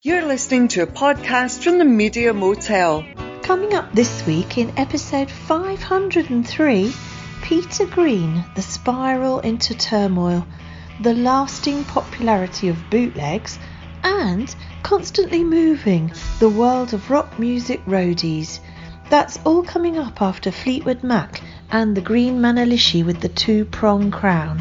You're listening to a podcast from the Media Motel. Coming up this week in episode 503 Peter Green, The Spiral into Turmoil, the lasting popularity of bootlegs, and Constantly Moving, the world of rock music roadies. That's all coming up after Fleetwood Mac and the Green Manalishi with the two prong crown.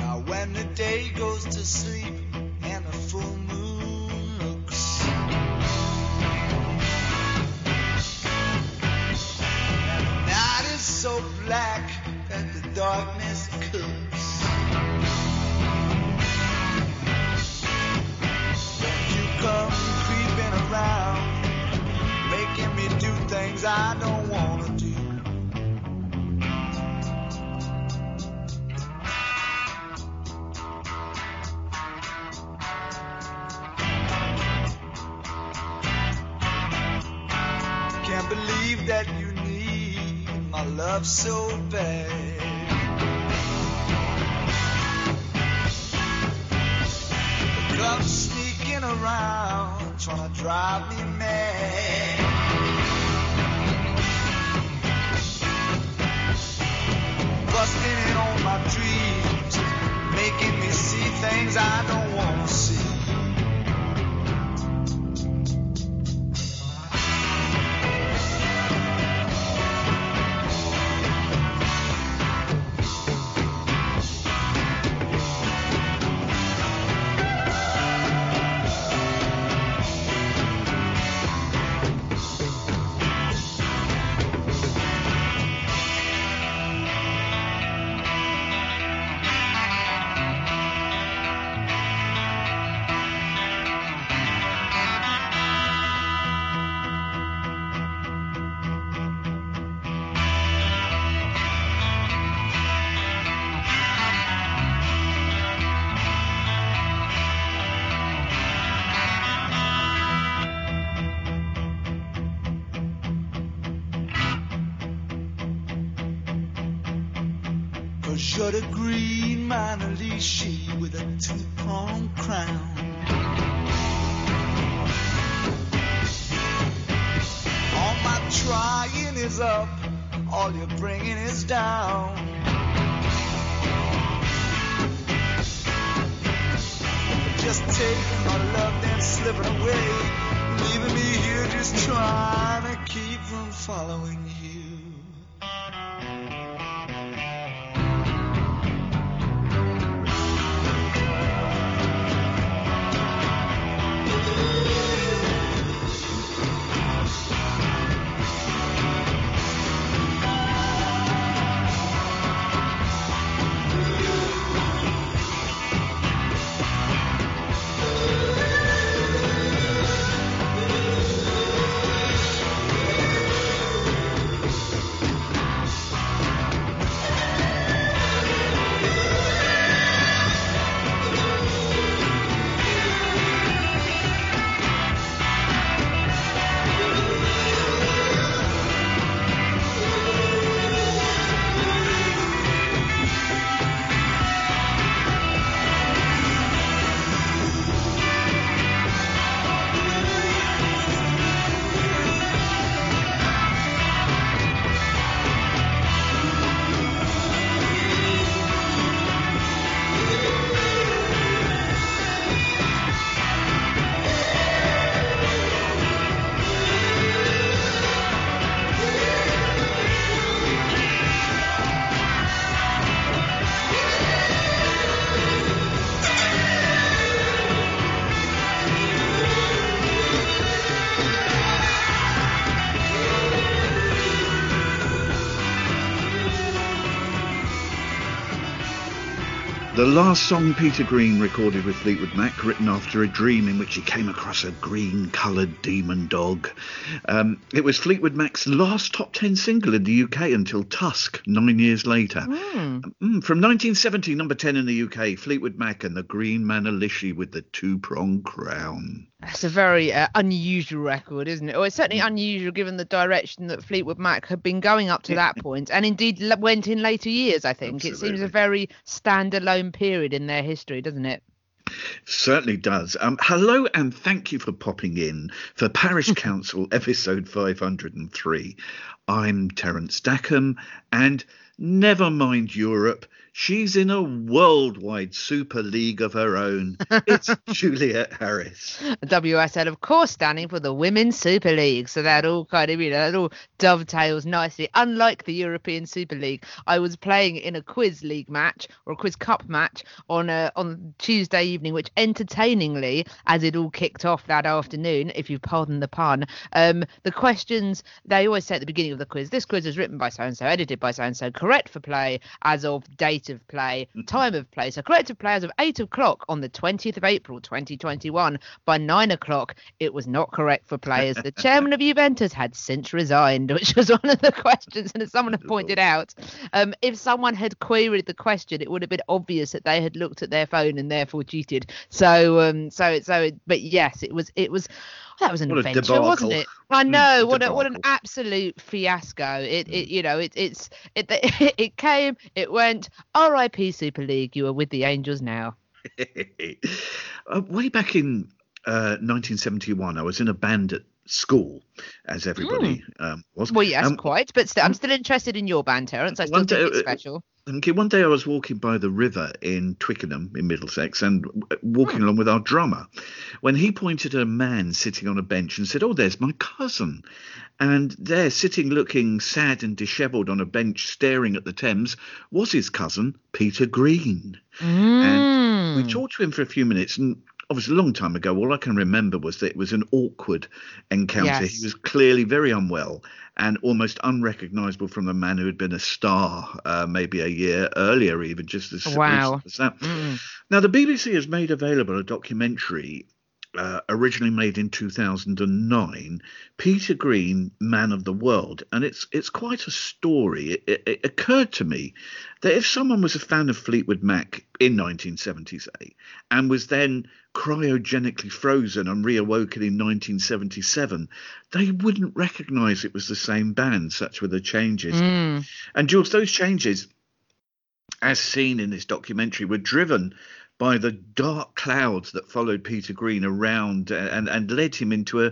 That you need my love so bad. Club's sneaking around, trying to drive me mad. Busting in on my dreams, making me see things I don't last song Peter Green recorded with Fleetwood Mac, written after a dream in which he came across a green coloured demon dog. Um, it was Fleetwood Mac's last top 10 single in the UK until Tusk, nine years later. Mm, from 1970, number 10 in the UK, Fleetwood Mac and the Green Manalishi with the two prong crown. That's a very uh, unusual record, isn't it? Or it's certainly unusual given the direction that Fleetwood Mac had been going up to that point, and indeed l- went in later years. I think it seems a very standalone period in their history, doesn't it? Certainly does. Um, hello and thank you for popping in for Parish Counsel episode 503. I'm Terence Dackham, and never mind Europe, she's in a worldwide super league of her own. It's Juliet Harris. WSL, of course, standing for the Women's Super League. So that all kind of, you know, that all dovetails nicely. Unlike the European Super League, I was playing in a quiz league match or a quiz cup match on uh, on Tuesday evening, which entertainingly, as it all kicked off that afternoon, if you pardon the pun, um, the questions they always say at the beginning of the quiz, this quiz was written by so and so, edited by so and so, correct for play as of date of play, time of play. So correct of play as of eight o'clock on the 20th of April 2021. By nine o'clock, it was not correct for players. the chairman of Juventus had since resigned, which was one of the questions. And as someone had pointed out, um, if someone had queried the question, it would have been obvious that they had looked at their phone and therefore cheated. So, um, so, so, but yes, it was, it was. That was an What adventure, wasn't it? I Mm, know what a, what an absolute fiasco. It, it you know, it, it's it, it came, it went. R.I.P. Super League. You are with the Angels now. uh, way back in uh, 1971, I was in a band at school, as everybody um, was. Well, yes, Um, quite. But still, I'm still interested in your band, Terence. I still think it's special. Okay, one day I was walking by the river in Twickenham in Middlesex and walking along with our drummer when he pointed at a man sitting on a bench and said, Oh, there's my cousin. And there, sitting looking sad and dishevelled on a bench staring at the Thames, was his cousin, Peter Green. And we Mm. talked to him for a few minutes and obviously a long time ago all i can remember was that it was an awkward encounter Yes. he was clearly very unwell and almost unrecognizable from the man who had been a star uh, maybe a year earlier even just as Wow. as that Mm. now the bbc has made available a documentary uh, originally made in 2009 peter green man of the world and it's it's quite a story it, it, it occurred to me that if someone was a fan of fleetwood mac in 1978 and was then cryogenically frozen and reawoken in 1977 they wouldn't recognize it was the same band such were the changes Mm. and Jules, those changes, as seen in this documentary, were driven by the dark clouds that followed Peter Green around and, and led him into a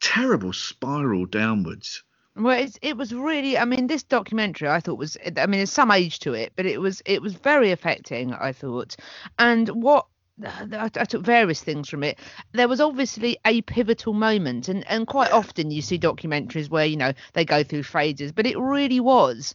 terrible spiral downwards. Well, it's, it was really. I mean, this documentary I thought was. I mean, there's some age to it, but it was it was very affecting. I thought, and what. I, I took various things from it. There was obviously a pivotal moment, and, and quite often you see documentaries where you know they go through phases, but it really was.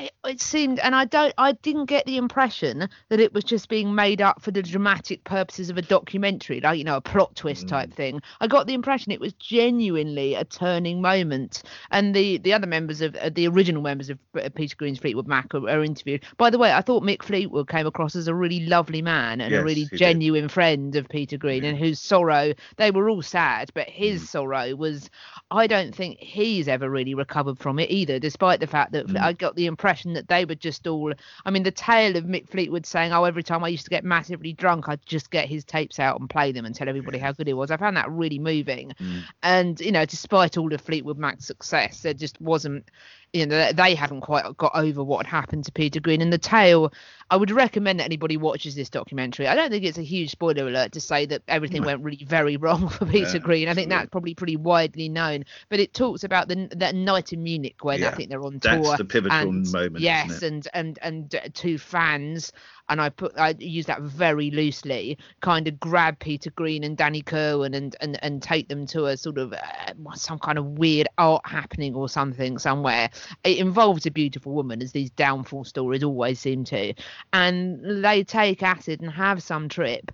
It, it seemed, and I don't, I didn't get the impression that it was just being made up for the dramatic purposes of a documentary, like you know, a plot twist type thing. I got the impression it was genuinely a turning moment, and the the other members of uh, the original members of uh, Peter Green's Fleetwood Mac are, are interviewed. By the way, I thought Mick Fleetwood came across as a really lovely man and a really he did. genuine friend of Peter Green, and whose sorrow they were all sad, but his Mm. sorrow was, I don't think he's ever really recovered from it either, despite the fact that Mm. I got the impression that they were just all. I mean, the tale of Mick Fleetwood saying, "Oh, every time I used to get massively drunk, I'd just get his tapes out and play them and tell everybody how good he was." I found that really moving. Mm. And you know, despite all of Fleetwood Mac's success, there just wasn't. You know, they haven't quite got over what had happened to Peter Green. And the tale, I would recommend that anybody watches this documentary. I don't think it's a huge spoiler alert to say that everything No. went really very wrong for Peter Yeah, Green. I think absolutely. that's probably pretty widely known. But it talks about the that night in Munich when I think they're on That's tour. the pivotal and moment. isn't Yes, and and and uh, two fans, and I put I use that very loosely, kind of grab Peter Green and Danny Kirwan and and and take them to a sort of uh, some kind of weird art happening or something somewhere. It involves a beautiful woman, as these downfall stories always seem to, and they take acid and have some trip.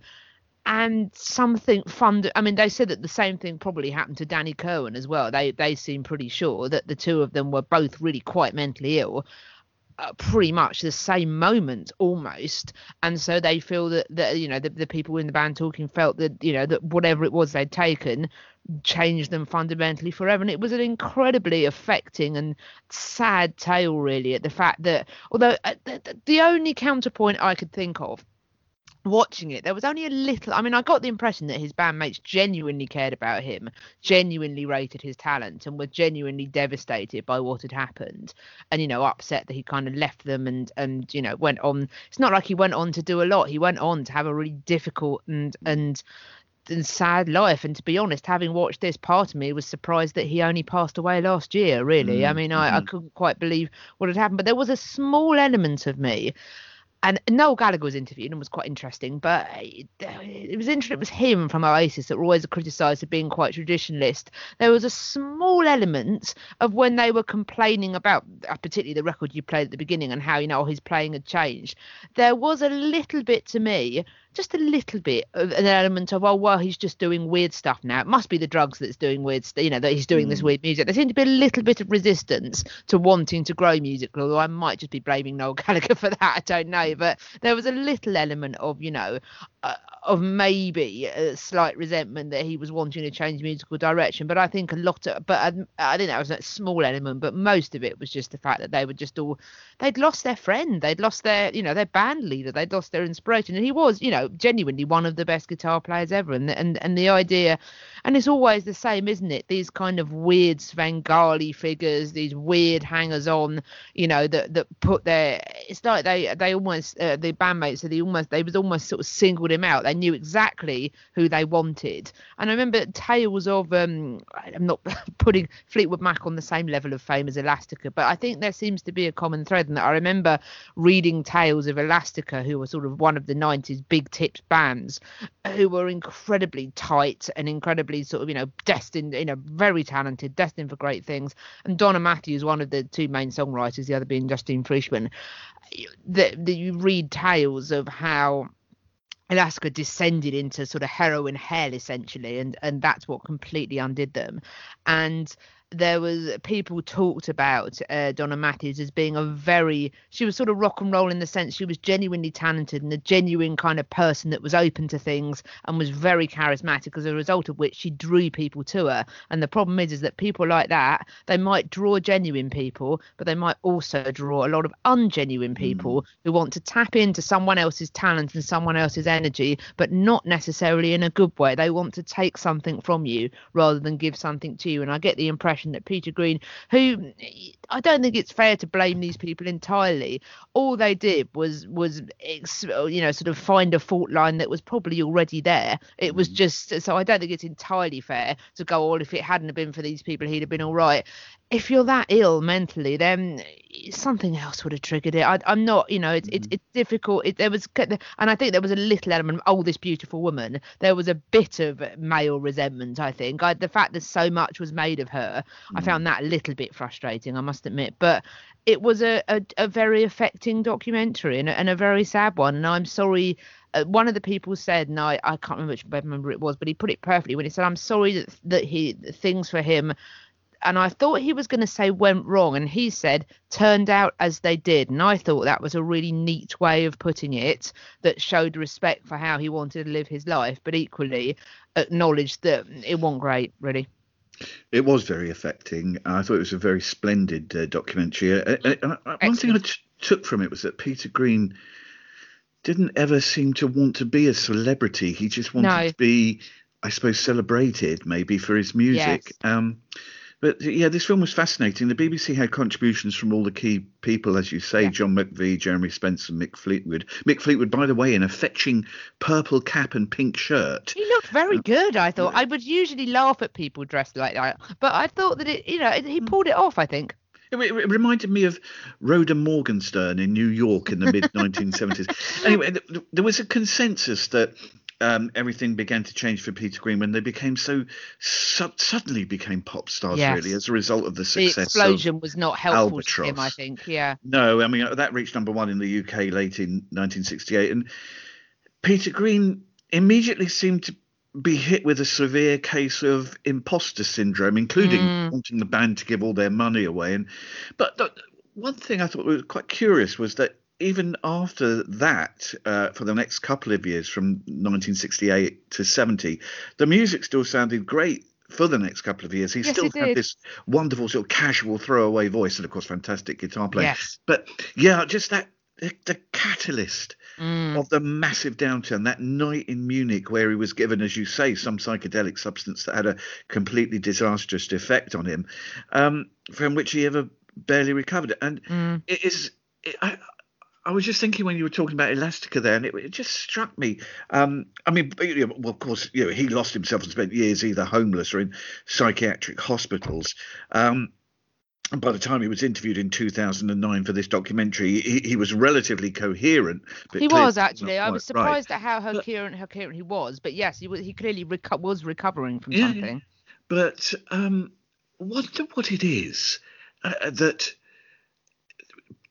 And something fun. I mean, they said that the same thing probably happened to Danny Kirwan as well. They they seem pretty sure that the two of them were both really quite mentally ill, uh, pretty much the same moment almost. And so they feel that that you know the, the people in the band talking felt that you know that whatever it was they'd taken changed them fundamentally forever. And it was an incredibly affecting and sad tale really at the fact that although uh, the, the- the only counterpoint i could think of watching it, there was only a little. I mean, I got the impression that his bandmates genuinely cared about him, genuinely rated his talent, and were genuinely devastated by what had happened, and you know, upset that he kind of left them and and you know went on. It's not like he went on to do a lot. He went on to have a really difficult and and and sad life. And to be honest, having watched this, part of me was surprised that he only passed away last year. Really, I mm-hmm. mean, I, I mm-hmm. couldn't quite believe what had happened. But there was a small element of me and Noel Gallagher was interviewed and was quite interesting, but it, was interesting. It was him from Oasis that were always criticised for being quite traditionalist. There was a small element of when they were complaining about, uh, particularly the record you played at the beginning and how you know his playing had changed. There was a little bit to me just a little bit of an element of oh well he's just doing weird stuff now it must be the drugs that's doing weird st- you know that he's doing mm. this weird music there seemed to be a little bit of resistance to wanting to grow music although i might just be blaming noel gallagher for that i don't know but there was a little element of you know uh, of maybe a slight resentment that he was wanting to change musical direction. But I think a lot of, but I, I think that was a small element, but most of it was just the fact that they were just all, they'd lost their friend, they'd lost their, you know, their band leader, they'd lost their inspiration. And he was, you know, genuinely one of the best guitar players ever. And, and, and the idea, and it's always the same, isn't it? These kind of weird Svengali figures, these weird hangers on, you know, that, that put their, it's like they, they almost, uh, the bandmates, so they almost, they was almost sort of singled him out. They knew exactly who they wanted. And I remember tales of um, I'm not putting Fleetwood Mac on the same level of fame as Elastica, but I think there seems to be a common thread that. I remember reading tales of Elastica, who was sort of one of the 90s big tips bands, who were incredibly tight and incredibly sort of you know destined, you know, very talented, destined for great things. And Donna Matthews, one of the two main songwriters, the other being Justine Frischmann. That you read tales of how Elastica descended into sort of heroin hell essentially, and and that's what completely undid them. And there was people talked about uh, Donna Matthews as being a very she was sort of rock and roll in the sense she was genuinely talented and a genuine kind of person that was open to things and was very charismatic as a result of which she drew people to her and the problem is is that people like that they might draw genuine people but they might also draw a lot of ungenuine hmm. people mm. who want to tap into someone else's talent and someone else's energy but not necessarily in a good way they want to take something from you rather than give something to you and I get the impression impression that Peter Green, who I don't think it's fair to blame these people entirely. All they did was was you know sort of find a fault line that was probably already there. It was mm. just so I don't think it's entirely fair to go. Well, if it hadn't been for these people, he'd have been all right if you're that ill mentally, then something else would have triggered it. I, am not, you know, it's, it's, mm. it's difficult. It, there was, and I think there was a little element of, oh, this beautiful woman. There was a bit of male resentment, I think. I, the fact that so much was made of her, mm. I found that a little bit frustrating, I must admit. But it was a, a, a very affecting documentary and a, and a very sad one. And I'm sorry uh, one of the people said, and I, I can't remember which member it was, but he put it perfectly when he said, "I'm sorry that that he things for him and I thought he was going to say went wrong, and he said turned out as they did. And I thought that was a really neat way of putting it that showed respect for how he wanted to live his life, but equally acknowledged that it wasn't great, really. It was very affecting. I thought it was a very splendid uh, documentary. Uh, uh, one thing I t- took from it was that Peter Green didn't ever seem to want to be a celebrity. He just wanted no. to be, I suppose, celebrated maybe for his music. Yes. Um, but yeah, this film was fascinating. The BBC had contributions from all the key people, as you say, yeah. John McVie, Jeremy Spencer, Mick Fleetwood. Mick Fleetwood, by the way, in a fetching purple cap and pink shirt. He looked very uh, good. I thought. I would usually laugh at people dressed like that, but I thought that it, you know, he hmm. pulled it off. I think. It, it, reminded me of Rhoda Morgenstern in New York in the mid 1970s. anyway, there was a consensus that um, everything began to change for Peter Green when they became so su- suddenly became pop stars yes. really as a result of the success. The explosion was not helpful Albatross. to him, I think. Yeah. No, I mean that reached number one in the UK late in 1968, and Peter Green immediately seemed to be hit with a severe case of imposter syndrome, including mm. wanting the band to give all their money away. And but the, one thing I thought was quite curious was that even after that, uh, for the next couple of years, from 1968 to 70, the music still sounded great for the next couple of years. He yes, still had this wonderful sort of casual throwaway voice, and of course, fantastic guitar playing. Yes. But yeah, just that the, the catalyst Mm. of the massive downturn. That night in Munich, where he was given, as you say, some psychedelic substance that had a completely disastrous effect on him, um, from which he ever barely recovered. And Mm. it is. It, I, I was just thinking when you were talking about Elastica there, and it, it just struck me. Um, I mean, well, of course, you know, he lost himself and spent years either homeless or in psychiatric hospitals. Um, and by the time he was interviewed in 2009 for this documentary, he, he was relatively coherent. He was actually. I was quite right. surprised at how coherent, how coherent he was. But yes, he was. He clearly reco- was recovering from yeah. something. But um, wonder what it is uh, that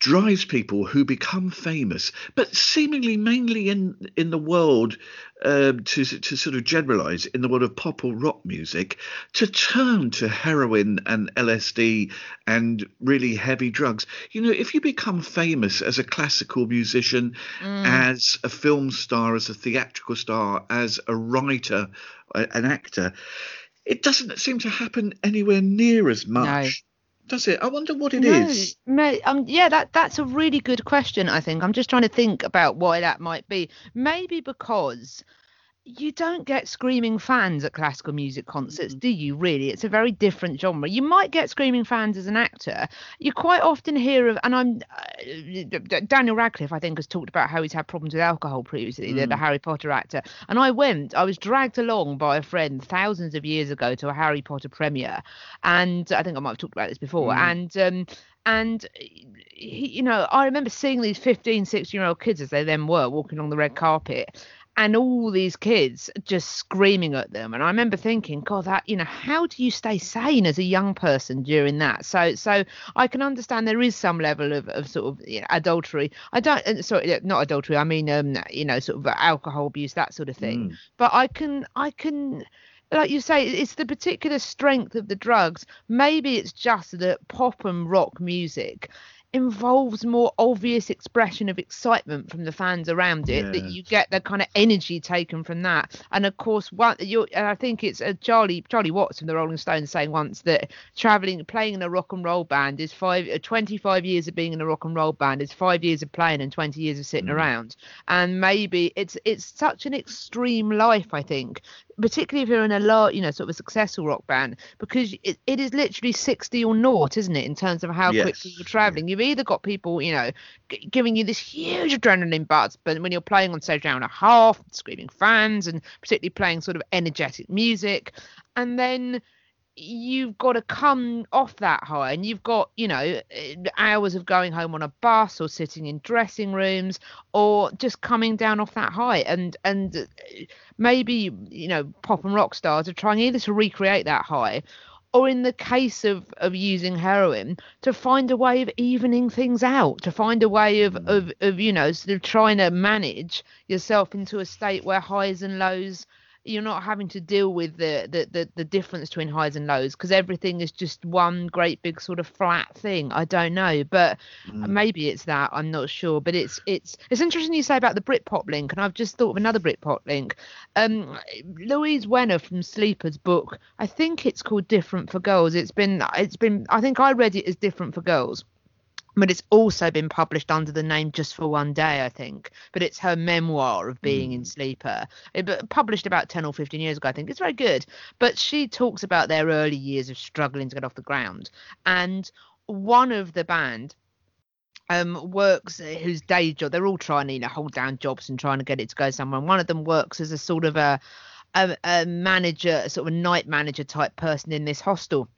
drives people who become famous, but seemingly mainly in in the world um, to to sort of generalise in the world of pop or rock music, to turn to heroin and LSD and really heavy drugs. You know, if you become famous as a classical musician, Mm. as a film star, as a theatrical star, as a writer, an actor, it doesn't seem to happen anywhere near as much. Does it? I wonder what it is. No, ma- um, yeah, that that's a really good question. I think I'm just trying to think about why that might be. Maybe because you don't get screaming fans at classical music concerts, do you? Really, it's a very different genre. You might get screaming fans as an actor. You quite often hear of, and I'm uh, Daniel Radcliffe. I think has talked about how he's had problems with alcohol previously. The, the Harry Potter actor, and I went. I was dragged along by a friend thousands of years ago to a Harry Potter premiere, and I think I might have talked about this before. And um, and he, you know, I remember seeing these 15, 16 year old kids as they then were walking along the red carpet. And all these kids just screaming at them, and I remember thinking, God, that you know, how do you stay sane as a young person during that? So, so I can understand there is some level of, of sort of you know, adultery. I don't, uh, sorry, uh, not adultery. I mean, um, you know, sort of alcohol abuse, that sort of thing. But I can, I can, like you say, it's the particular strength of the drugs. Maybe it's just that pop and rock music involves more obvious expression of excitement from the fans around it that you get the kind of energy taken from that. And of course one you and i think it's a charlie charlie watts from the rolling stones saying once that traveling playing in a rock and roll band is five uh, 25 years of being in a rock and roll band is five years of playing and 20 years of sitting around. And maybe it's it's such an extreme life i think particularly if you're in a low, you know, sort of a successful rock band, because it, it is literally 60 or naught, isn't it, in terms of how Yes. quickly you're traveling. You've either got people, you know, g- giving you this huge adrenaline buzz, but when you're playing on stage and a half, screaming fans, and particularly playing sort of energetic music, and then you've got to come off that high and you've got you know hours of going home on a bus or sitting in dressing rooms or just coming down off that high and and eh, maybe you know pop and rock stars are trying either to recreate that high or in the case of of using heroin to find a way of evening things out to find a way of of, of you know sort of trying to manage yourself into a state where highs and lows you're not having to deal with the the the, the difference between highs and lows because everything is just one great big sort of flat thing. I don't know but maybe it's that i'm not sure but it's it's it's interesting you say about the britpop link and i've just thought of another britpop link. Um louise wener from sleeper's book i think it's called different for girls. It's been it's been i think i read it as different for girls but it's also been published under the name just for one day i think. But it's her memoir of being in sleeper. It published about 10 or 15 years ago i think. It's very good. But she talks about their early years of struggling to get off the ground. And one of the band um works whose day job they're all trying to you know hold down jobs and trying to get it to go somewhere. And one of them works as a sort of a a, a manager a sort of a night manager type person in this hostel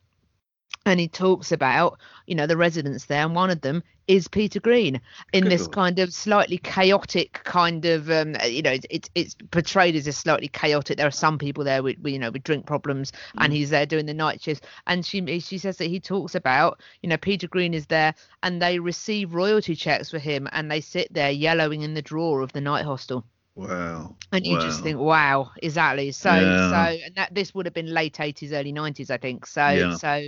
and he talks about you know the residents there and one of them is peter green in Good this Lord. kind of slightly chaotic kind of um uh, you know it's it's, portrayed as a slightly chaotic there are some people there with, you know with drink problems and he's there doing the night shifts. And she she says that he talks about you know peter green is there and they receive royalty checks for him and they sit there yellowing in the drawer of the night hostel Wow. and you just think wow exactly so Yeah. so and that this would have been late 80s early 90s i think so Yeah. so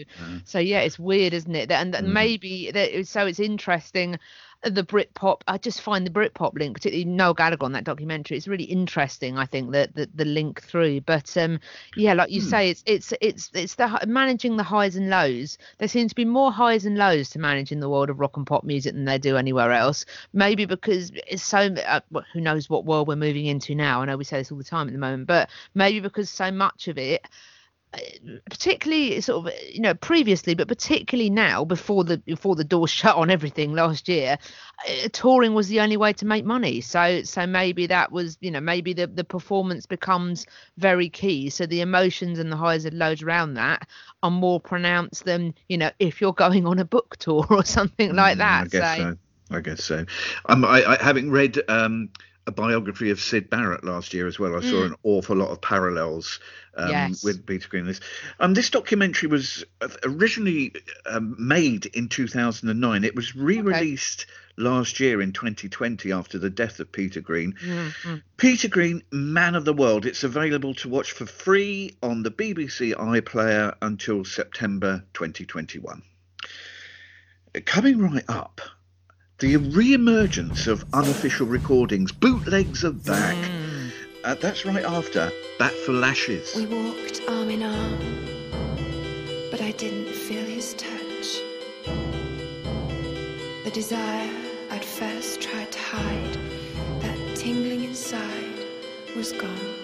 so yeah it's weird isn't it and, and Mm. maybe that so it's interesting the Britpop. I just find the Britpop link, particularly Noel Gallagher on that documentary, it's really interesting. I think that the, the link through, but um, yeah, like you say, it's it's it's it's the managing the highs and lows. There seems to be more highs and lows to manage in the world of rock and pop music than they do anywhere else. Maybe because it's so uh, who knows what world we're moving into now. I know we say this all the time at the moment, but maybe because so much of it particularly sort of you know previously but particularly now before the before the door shut on everything last year uh, touring was the only way to make money so so maybe that was you know maybe the the performance becomes very key so the emotions and the highs and lows around that are more pronounced than you know if you're going on a book tour or something like Mm, that I guess so, so. I guess so. Um, I, I having read um, a biography of Syd Barrett last year as well, I saw an awful lot of parallels um, Mm. Yes. with Peter Green. This um, this documentary was originally um, made in 2009. It was re-released last year in 2020 after the death of Peter Green. Mm, Peter Green, Man of the World. It's available to watch for free on the BBC iPlayer until September 2021. Coming right up, the re-emergence of unofficial recordings. Bootlegs are back. Mm. Uh, that's right after Bat for Lashes. We walked arm in arm, but I didn't feel his touch. The desire I'd first tried to hide, that tingling inside, was gone.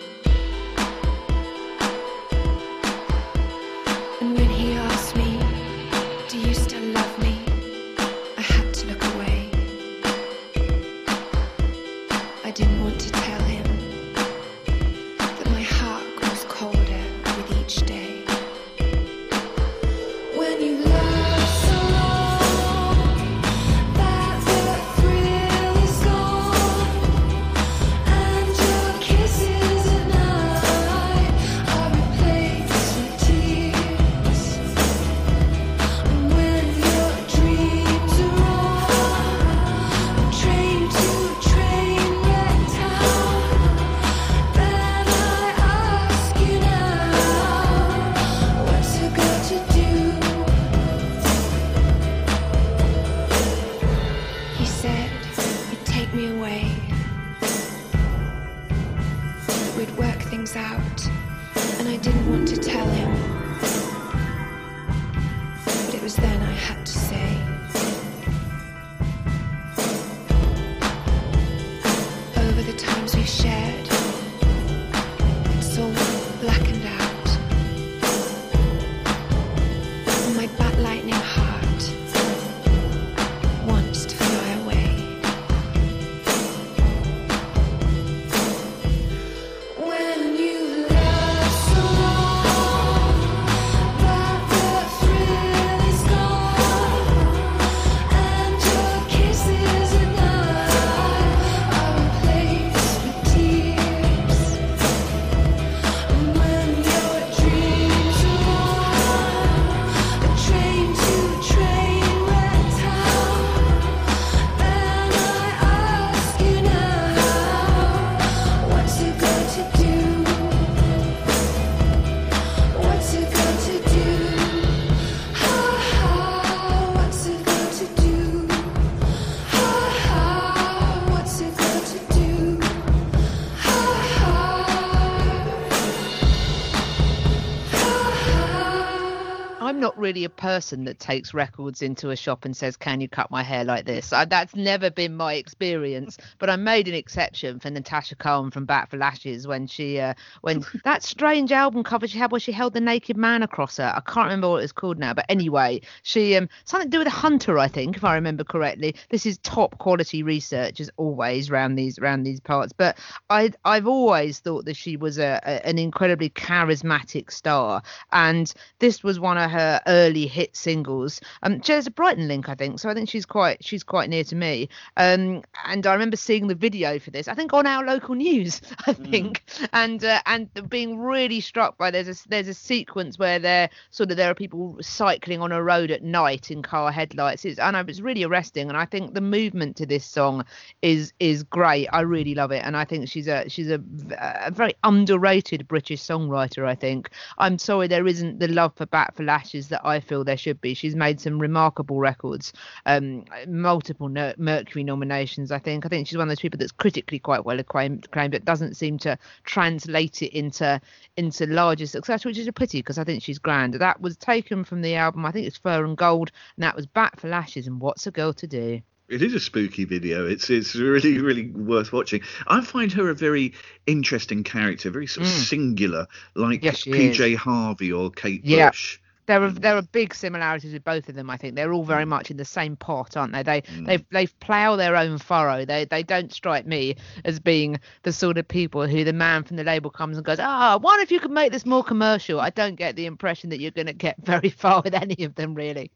Really a person that takes records into a shop and says, "Can you cut my hair like this?" I, that's never been my experience. But I made an exception for Natasha Cohen from Bat for Lashes when she, uh, when that strange album cover she had where she held the naked man across her. I can't remember what it's called now, but anyway, she um something to do with a hunter, I think, if I remember correctly. This is top quality research as always around these around these parts. But I I've always thought that she was a, a an incredibly charismatic star, and this was one of her early hit singles. Um, she has a Brighton link, I think, so I think she's quite she's quite near to me. Um, and I remember seeing the video for this. I think on our local news, I think, and uh, and being really struck by there's a there's a sequence where there sort of there are people cycling on a road at night in car headlights. It's and it's really arresting. And I think the movement to this song is is great. I really love it, and I think she's a she's a, a very underrated British songwriter. I think. I'm sorry there isn't the love for Bat for Lashes that I feel there should be. She's made some remarkable records, um, multiple Ner- Mercury nominations. I think. I think she's one of those people that's critically quite well acclaimed, acclaimed but doesn't seem to translate it into into larger success, which is a pity because I think she's grand. That was taken from the album. I think it's Fur and Gold, and that was Bat for Lashes and What's a Girl to Do. It is a spooky video. It's it's really really worth watching. I find her a very interesting character, very sort of singular, like Mm. Yes, PJ Harvey or Kate Yeah. Bush. There are there are big similarities with both of them. I think they're all very much in the same pot, aren't they? They they they plough their own furrow. They they don't strike me as being the sort of people who the man from the label comes and goes, ah, what if you could make this more commercial? I don't get the impression that you're going to get very far with any of them, really.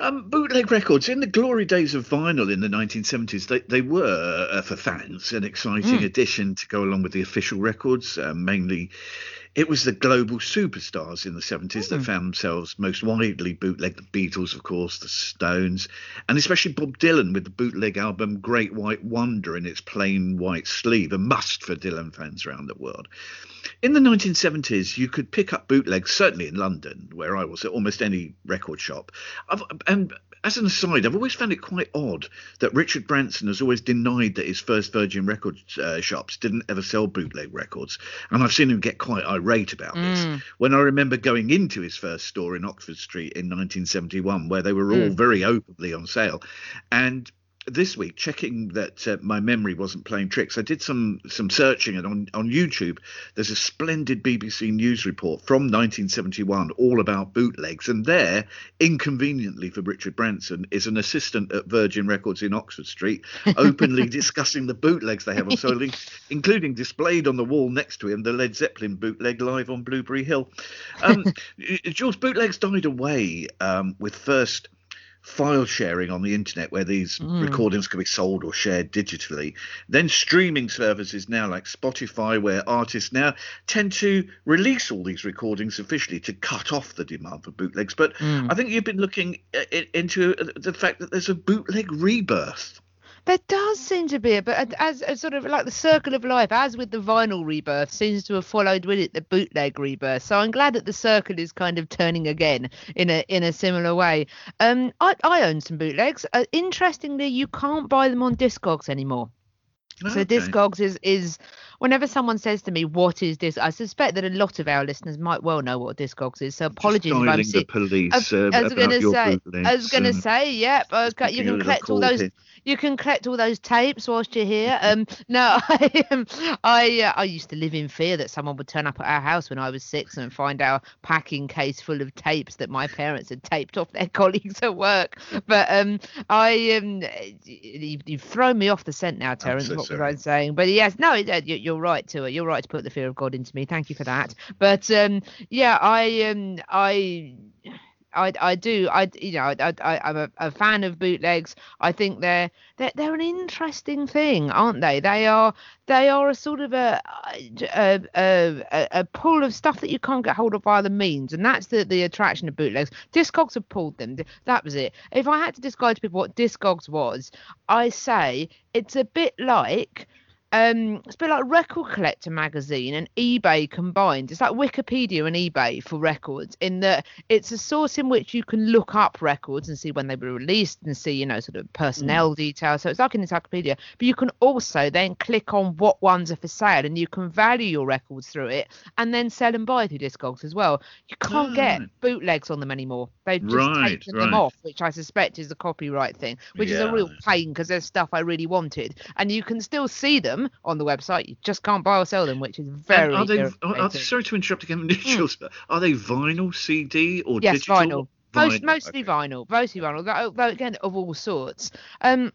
Um, bootleg records in the glory days of vinyl in the 1970s, they, they were uh, for fans an exciting Hmm. addition to go along with the official records. Uh, mainly, it was the global superstars in the 70s Hmm. that found themselves most widely bootlegged The Beatles, of course, the Stones, and especially Bob Dylan with the bootleg album Great White Wonder in its plain white sleeve, a must for Dylan fans around the world. In the 1970s, you could pick up bootlegs, certainly in London, where I was, at almost any record shop. And as an aside, I've always found it quite odd that Richard Branson has always denied that his first Virgin Records uh, shops didn't ever sell bootleg records. And I've seen him get quite irate about this. When I remember going into his first store in Oxford Street in 1971, where they were all very openly on sale. And this week checking that uh, my memory wasn't playing tricks i did some some searching and on on youtube there's a splendid bbc news report from 1971 all about bootlegs and there inconveniently for richard branson is an assistant at virgin records in oxford street openly discussing the bootlegs they have on sale including displayed on the wall next to him the led zeppelin bootleg live on blueberry hill. Um jules bootlegs died away um with first file sharing on the internet where these recordings can be sold or shared digitally. Then streaming services now like Spotify, where artists now tend to release all these recordings officially to cut off the demand for bootlegs. But I think you've been looking uh, into uh, the fact that there's a bootleg rebirth. There does seem to be, but as, sort of like the circle of life, as with the vinyl rebirth, seems to have followed with it the bootleg rebirth. So I'm glad that the circle is kind of turning again in a in a similar way. Um, I I own some bootlegs. Uh, interestingly, you can't buy them on Discogs anymore. So Discogs is is whenever someone says to me what is this, I suspect that a lot of our listeners might well know what Discogs is. So apologies if I'm si- the police I, uh, I was going to say, I was going to say, yep. Go- you can collect all those. in. You can collect all those tapes whilst you're here. Um, no, I um, I uh, I used to live in fear that someone would turn up at our house when I was six and find our packing case full of tapes that my parents had taped off their colleagues at work. But um, I um, you've, you've thrown me off the scent now, Terence. so what was. I saying? But yes, no, it- uh, you- you're right to it. You're right to put the fear of God into me. Thank you for that. But um, yeah, I um, I. I, I do I you know I, I I'm a, a fan of bootlegs. I think they're they're they're an interesting thing, aren't they? They are they are a sort of a a, a, a, pool of stuff that you can't get hold of by the means, and that's the the attraction of bootlegs. Discogs have pulled them. That was it. If I had to describe to people what Discogs was, I say it's a bit like um it's a bit like record collector magazine and ebay combined. It's like wikipedia and ebay for records in that it's a source in which you can look up records and see when they were released and see you know sort of personnel details. So it's like an encyclopedia but you can also then click on what ones are for sale and you can value your records through it and then sell and buy through discogs as well. You can't get bootlegs on them anymore. They've just Right, taken them off which i suspect is a copyright thing which is a real pain because there's stuff i really wanted. And you can still see them on the website you just can't buy or sell them which is And very are they? Are, sorry to interrupt again, Jules, but are they vinyl, CD, or yes digital? vinyl most, Vinyl, mostly okay. vinyl mostly vinyl though, though again of all sorts um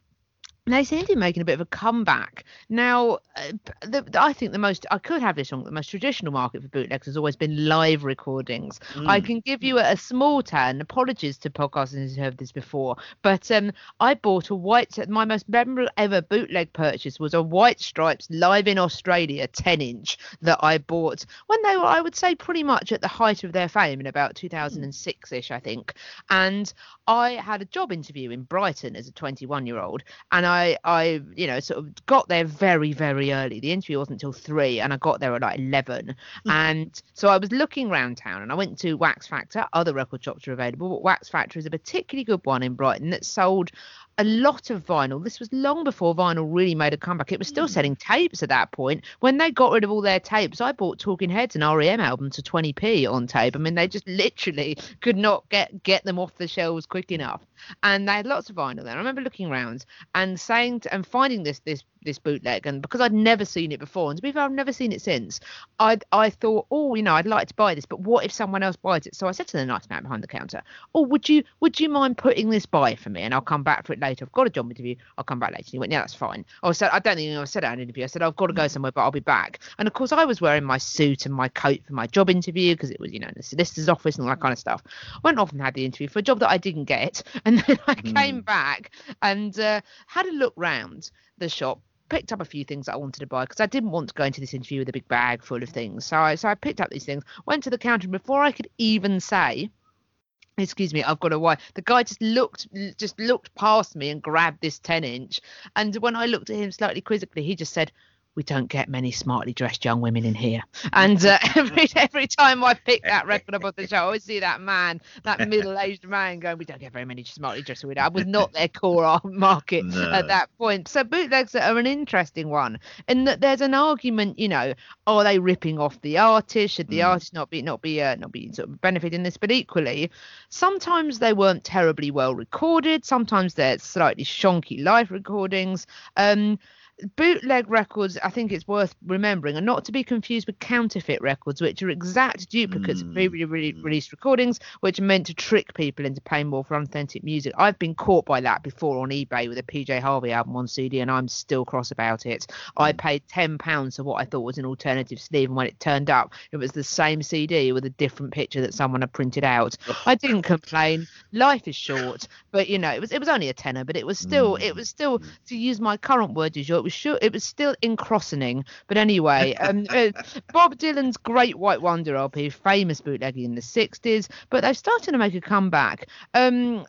they seem to be making a bit of a comeback now. Uh, the, the- I think the most I could have this wrong. The most traditional market for bootlegs has always been live recordings. I Mm. can give you a, a small turn. Apologies to podcasters who have heard this before, but um, I bought a white. My most memorable ever bootleg purchase was a White Stripes live in Australia 10 inch that I bought when they were, I would say, pretty much at the height of their fame in about 2006 ish, I think. And I had a job interview in Brighton as a 21 year old, and I I you know sort of got there very very early. The interview wasn't until three, and I got there at like eleven. Hmm. and so I was looking around town, and I went to Wax Factor. Other record shops are available, but Wax Factor is a particularly good one in Brighton that sold a lot of vinyl. This was long before vinyl really made a comeback. It was still mm. selling tapes at that point. When they got rid of all their tapes, I bought Talking Heads and REM albums to 20p on tape. I mean, they just literally could not get get them off the shelves quick enough. And they had lots of vinyl there. I remember looking around and saying to, and finding this this this bootleg, and because I'd never seen it before, and to be fair, I've never seen it since. I I thought, oh, you know, I'd like to buy this, but what if someone else buys it? So I said to the nice man behind the counter, oh, would you would you mind putting this by for me, and I'll come back for it later. I've got a job interview. I'll come back later. And he went, yeah, that's fine. I said, I don't think I said that in an interview. I said, I've got to go somewhere, but I'll be back. And of course, I was wearing my suit and my coat for my job interview because it was, you know, in the solicitor's office and all that kind of stuff. Went off and had the interview for a job that I didn't get, and then I came back and uh, had a look round the shop picked up a few things I wanted to buy because I didn't want to go into this interview with a big bag full of things. So I so I picked up these things, went to the counter, and before I could even say, excuse me, I've got a wife, the guy just looked just looked past me and grabbed this 10 inch. And when I looked at him slightly quizzically, he just said, we don't get many smartly dressed young women in here. And uh, every every time I pick that record up off the show, I always see that man, that middle aged man, going, "We don't get very many smartly dressed women." I was not their core market No. at that point. So bootlegs are an interesting one, in that there's an argument. You know, are they ripping off the artist? Should the artist not be not be uh, not be sort of benefiting this? But equally, sometimes they weren't terribly well recorded. Sometimes they're slightly shonky live recordings. Um, bootleg records, I think it's worth remembering, are not to be confused with counterfeit records, which are exact duplicates of hmm. previously re- released recordings, which are meant to trick people into paying more for authentic music. I've been caught by that before on eBay with a PJ Harvey album on CD, and I'm still cross about it. I hmm. paid ten pounds for what I thought was an alternative sleeve, and when it turned up, it was the same CD with a different picture that someone had printed out. I didn't complain. Life is short, but you know, it was it was only a tenner, but it was still it hmm. was still to use my current word jour, it was sure it was still incrossening. But anyway, um, uh, Bob Dylan's Great White Wonder LP, famous bootlegging in the '60s, but they've started to make a comeback. Um,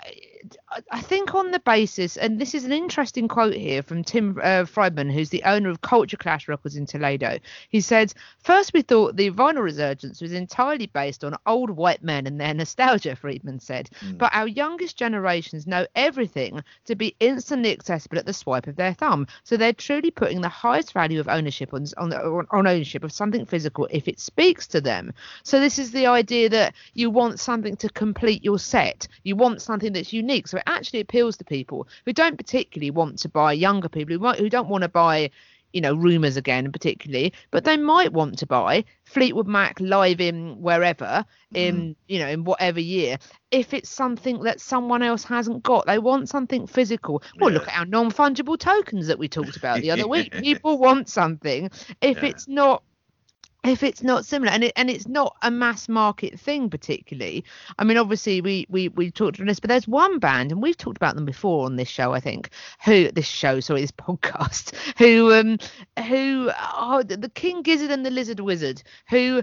I- think on the basis, and this is an interesting quote here from Tim uh, Friedman, who's the owner of Culture Clash Records in Toledo. He said, First, we thought the vinyl resurgence was entirely based on old white men and their nostalgia, Friedman said. But our youngest generations know everything to be instantly accessible at the swipe of their thumb. So they're truly putting the highest value of ownership on, on, on ownership of something physical if it speaks to them. So this is the idea that you want something to complete your set. You want something that's unique. So actually appeals to people who don't particularly want to buy younger people who might, who don't want to buy you know rumors again particularly but they might want to buy fleetwood mac live in wherever in mm-hmm. you know in whatever year if it's something that someone else hasn't got. They want something physical. Well look at our non-fungible tokens that we talked about the other week. People want something. If Yeah. it's not if it's not similar and it and it's not a mass market thing particularly. I mean obviously we we we talked on this but there's one band and we've talked about them before on this show i think who this show sorry this podcast who um who are the king gizzard and the lizard wizard who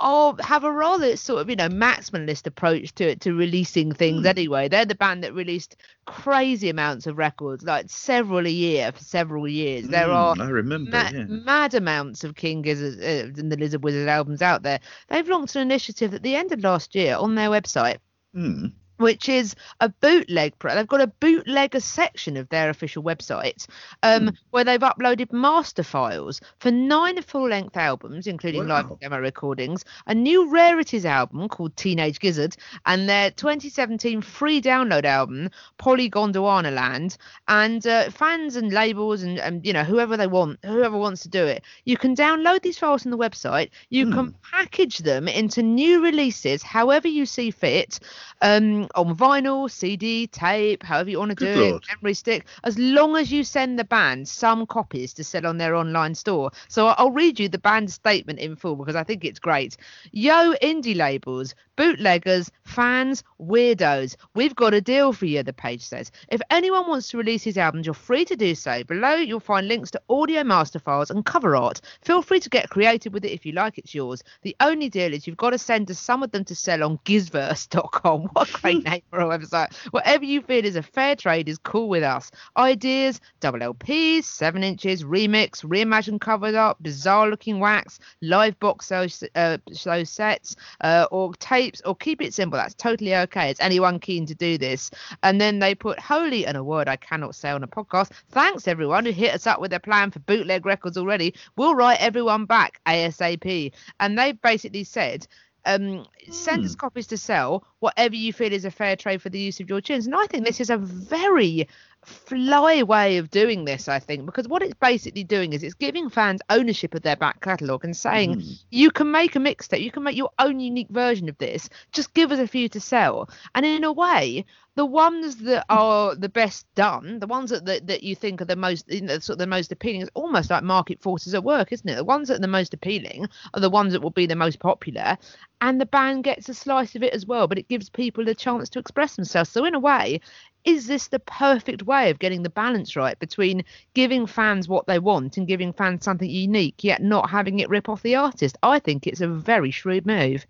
are have a rather sort of you know maximalist approach to it, to releasing things anyway. They're the band that released crazy amounts of records like several a year for several years there Mm, are I remember, ma- yeah. mad amounts of King Gizzard uh, and the Lizard Wizard albums out there. They've launched an initiative at the end of last year on their website, Hmm. Which is a bootleg. Pro- they've got a bootlegger section of their official website um, where they've uploaded master files for nine full-length albums, including live Wow. and demo recordings, a new rarities album called Teenage Gizzard, and their 2017 free download album Polygondwanaland. And uh, fans and labels and, and you know whoever they want, whoever wants to do it, you can download these files from the website. You can package them into new releases, however you see fit, um, on vinyl, CD, tape, however you want to do Good it, memory stick, as long as you send the band some copies to sell on their online store. So I'll read you the band statement in full because I think it's great. Yo, indie labels, bootleggers, Fans, weirdos, we've got a deal for you, the page says. If anyone wants to release his albums, you're free to do so. Below, you'll find links to audio master files and cover art. Feel free to get creative with it if you like, it's yours. The only deal is you've got to send us some of them to sell on gizzverse.com. What great name for website. Whatever you feel is a fair trade is cool with us. Ideas, double LPs, 7 inches, remix, reimagined covered up, bizarre looking wax, live box show, uh, show sets, uh, or tapes, or keep it simple. That's totally okay. It's anyone keen to do this. And then they put holy and a word I cannot say on a podcast. Thanks everyone who hit us up with their plan for bootleg records already. We'll write everyone back ASAP. And they basically said, um, send us copies to sell, whatever you feel is a fair trade for the use of your tunes. And I think this is a very fly way of doing this, I think, because what it's basically doing is it's giving fans ownership of their back catalogue and saying, you can make a mixtape, you can make your own unique version of this, just give us a few to sell. And in a way, the ones that are the best done, the ones that, that, that you think are the most, you know, sort of the most appealing, is almost like market forces at work, isn't it? The ones that are the most appealing are the ones that will be the most popular, and the band gets a slice of it as well. But it gives people a chance to express themselves. So in a way, is this the perfect way of getting the balance right between giving fans what they want and giving fans something unique, yet not having it rip off the artist? I think it's a very shrewd move.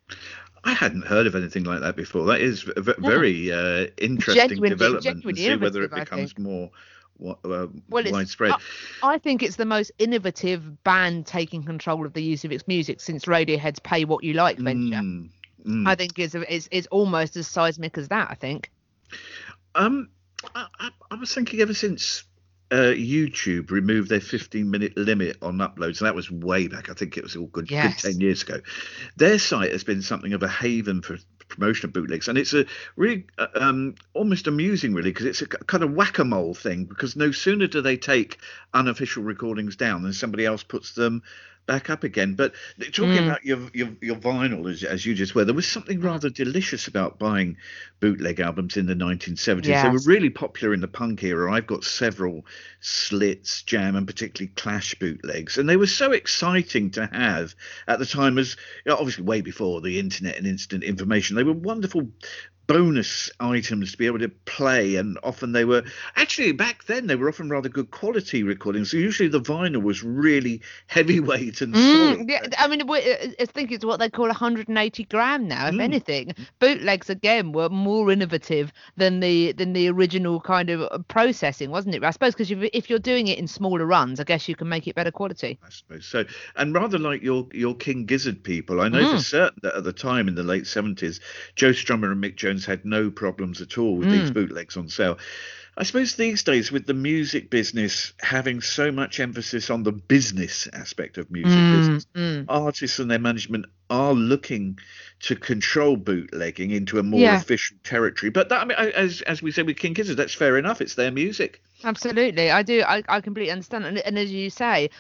I hadn't heard of anything like that before. That is a v- very uh, interesting Genuinely- development. and genuinely see whether it becomes more uh, Well, widespread. I think it's the most innovative band taking control of the use of its music since Radiohead's "Pay What You Like" venture. Mm, mm. I think is is is almost as seismic as that. I think. Um, I, I, I was thinking ever since uh, YouTube removed their 15 minute limit on uploads, and that was way back. I think it was all good, good 10 years ago. Their site has been something of a haven for promotion of bootlegs, and it's a really uh, um, almost amusing, really, because it's a kind of whack a mole thing. Because no sooner do they take unofficial recordings down than somebody else puts them back up again. But talking Mm. about your, your your vinyl, as, as you just were, there was something rather delicious about buying bootleg albums in the 1970s. They were really popular in the punk era. I've got several Slits, Jam, and particularly Clash bootlegs, and they were so exciting to have at the time. As you know, obviously way before the internet and instant information, they were wonderful bonus items to be able to play and often they were actually back then they were often rather good quality recordings so usually the vinyl was really heavyweight and Mm, yeah, I mean, I think it's what they call 180 gram now. If Mm. anything, bootlegs again were more innovative than the than the original kind of processing, wasn't it? I suppose because if you're doing it in smaller runs, I guess you can make it better quality. I suppose so. And rather like your your King Gizzard people, I know for certain that at the time in the late seventies, Joe Strummer and Mick Jones had no problems at all with these mm. bootlegs on sale. I suppose these days, with the music business having so much emphasis on the business aspect of music mm, business, mm. artists and their management are looking to control bootlegging into a more Yeah. official territory. But that, I mean, as as we said with King Gizzard, that's fair enough. It's their music. Absolutely, I do. I, I completely understand, and, and as you say.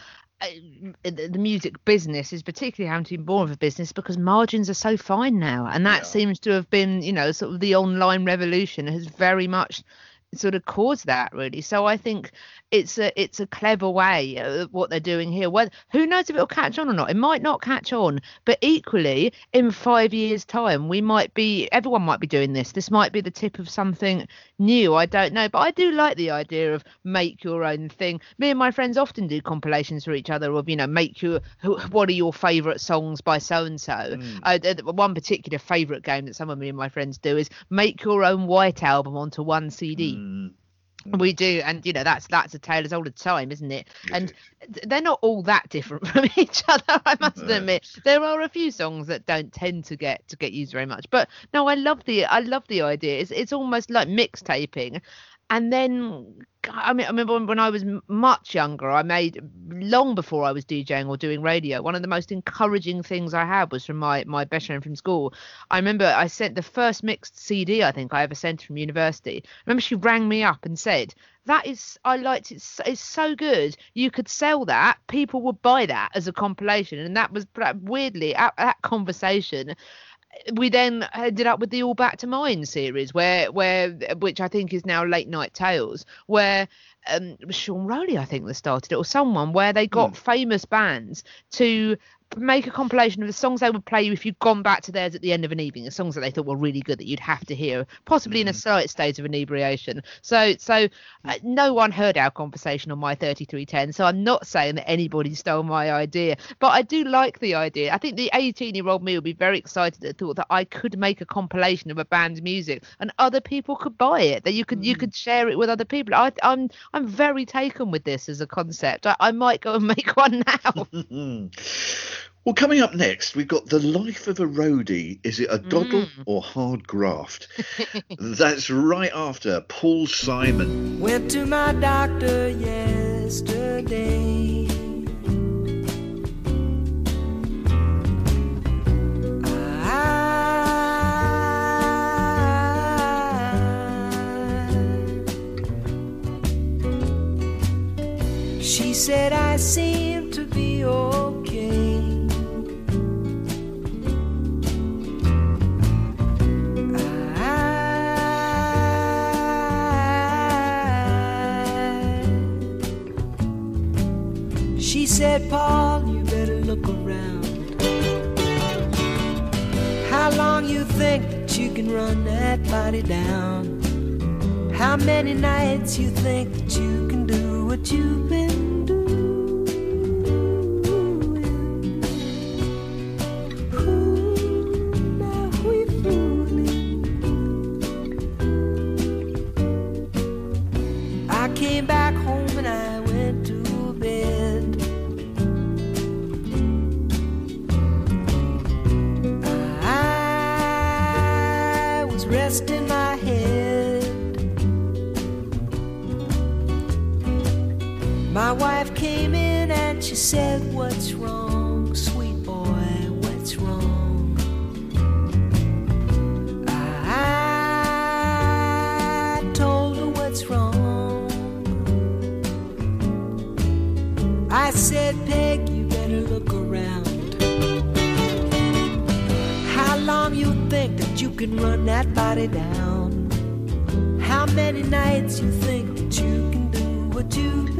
Uh, The the music business is particularly having to be more of a business because margins are so fine now, and that Yeah. seems to have been, you know, sort of the online revolution has very much sort of cause that really. So I think it's a it's a clever way uh, what they're doing here. Well, who knows if it'll catch on or not? It might not catch on, but equally in five years' time, we might be everyone might be doing this. This might be the tip of something new. I don't know, but I do like the idea of make your own thing. Me and my friends often do compilations for each other of you know make your what are your favourite songs by so and so. One particular favourite game that some of me and my friends do is make your own White album onto one CD. Mm. We do, and you know that's that's a tale as old as time, isn't it? And they're not all that different from each other. I must No. admit, there are a few songs that don't tend to get to get used very much. But no, I love the I love the idea. It's it's almost like mixtaping, and then I mean I remember when, I was much younger, I made long before I was DJing or doing radio. One of the most encouraging things I had was from my my best friend from school. I remember I sent the first mixed CD I think I ever sent from university. I remember she rang me up and said, "That is, I liked it. It's so good. You could sell that. People would buy that as a compilation." And that was weirdly at that conversation. We then ended up with the All Back to Mine series, where where which I think is now Late Night Tales, where um, Sean Rowley I think that started it or someone where they got famous bands to make a compilation of the songs they would play you if you'd gone back to theirs at the end of an evening, the songs that they thought were really good that you'd have to hear, possibly in a mm. slight state of inebriation. So, so uh, no one heard our conversation on my 3310. So I'm not saying that anybody stole my idea, but I do like the idea. I think the 18 year old me would be very excited at the thought that I could make a compilation of a band's music and other people could buy it. That you could you mm. could share it with other people. I, I'm I'm very taken with this as a concept. I, I might go and make one now. Hmm. Well, coming up next, we've got The Life of a Roadie. Is it a mm. doddle or hard graft? That's right after Paul Simon. Went to my doctor yesterday. I- She said I seem to be okay. Said, Paul, you better look around. How long you think that you can run that body down? How many nights you think that you can do what you've been doing? Ooh, now we fooling. I came back My wife came in and she said, What's wrong, sweet boy? What's wrong? I told her what's wrong. I said, Peg, you better look around. How long you think that you can run that body down? How many nights you think that you can do what you've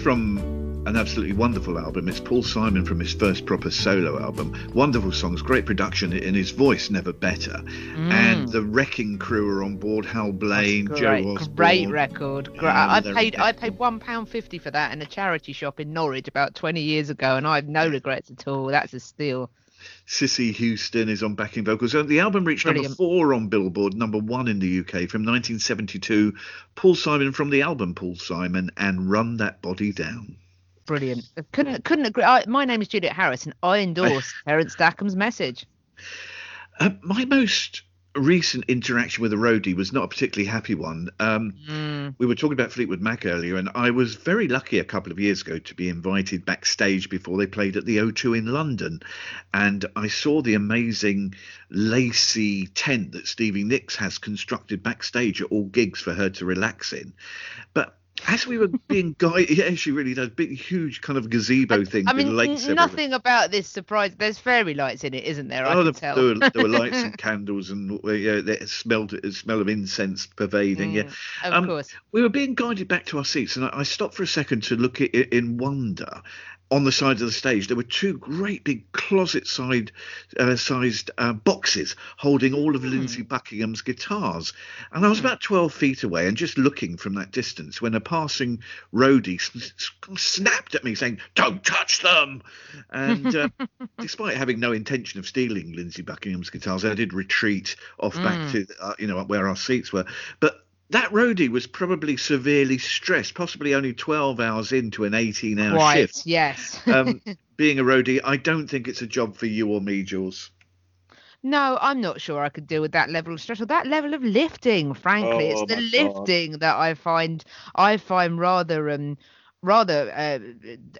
from an absolutely wonderful album. It's Paul Simon from his first proper solo album. Wonderful songs, great production, and his voice never better. Mm. And the Wrecking Crew are on board. Hal Blaine, Joe Osborn. great record. Great. I paid I paid one pound fifty for that in a charity shop in Norwich about twenty years ago, and I have no regrets at all. That's a steal. Cissy Houston is on backing vocals. So the album reached number four on Billboard, number one in the UK from 1972. Paul Simon from the album Paul Simon and Run That Body Down. Brilliant. I Couldn't couldn't agree. I, my name is Juliet Harris, and I endorse Terence Stackham's message. Uh, my most recent interaction with a roadie was not a particularly happy one. Um, Mm. We were talking about Fleetwood Mac earlier, and I was very lucky a couple of years ago to be invited backstage before they played at the O2 in London, and I saw the amazing lacy tent that Stevie Nicks has constructed backstage at all gigs for her to relax in, but. As we were being guided, yeah, she really does. Big, huge kind of gazebo thing I mean, lakes n- everywhere. nothing about this surprise. There's fairy lights in it, isn't there? Oh, the, tell. there, were, there were lights and candles, and yeah, the smell, the smell of incense pervading. Yeah, Mm, of Um, course. we were being guided back to our seats, and I, I stopped for a second to look at it in wonder. On the side of the stage, there were two great big closet-side uh, sized uh, boxes holding all of Lindsey Buckingham's guitars, and I was about twelve feet away and just looking from that distance when a passing roadie snapped at me saying, "Don't touch them!" And uh, despite having no intention of stealing Lindsey Buckingham's guitars, I did retreat off back to uh, you know where our seats were. But that roadie was probably severely stressed, possibly only 12 hours into an 18-hour Right. shift. Yes. Um, being a roadie, I don't think it's a job for you or me, Jules. No, I'm not sure I could deal with that level of stress or that level of lifting. Frankly, Oh, it's the my God. lifting that I find I find rather um rather uh,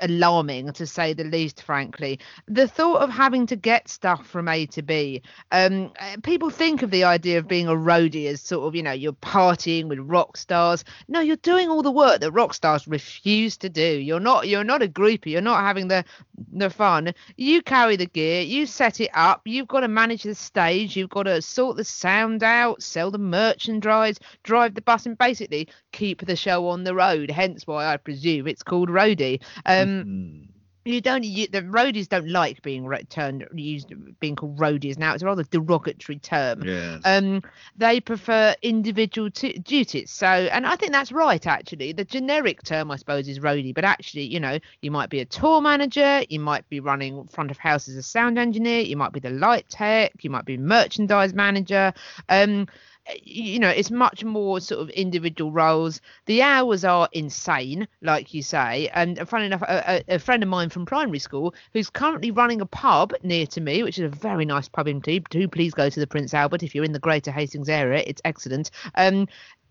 alarming to say the least. Frankly, the thought of having to get stuff from A to B. Um, uh, people think of the idea of being a roadie as sort of you know you're partying with rock stars. No, you're doing all the work that rock stars refuse to do. You're not you're not a groupie. You're not having the the fun. You carry the gear, you set it up, you've got to manage the stage, you've got to sort the sound out, sell the merchandise, drive the bus, and basically keep the show on the road. Hence why I presume it's called roadie. Um, Mm. you don't you, the roadies don't like being ro- turned used being called roadies now. It's a rather derogatory term Yes. um they prefer individual t- duties so and i think that's right actually the generic term i suppose is roadie but actually you know you might be a tour manager you might be running front of house as a sound engineer you might be the light tech you might be merchandise manager um you know it's much more sort of individual roles. The hours are insane like you say. And funny enough a, a, a friend of mine from primary school who's currently running a pub near to me which is a very nice pub indeed. Do please go to the prince albert if you're in the greater hastings area. It's excellent. Um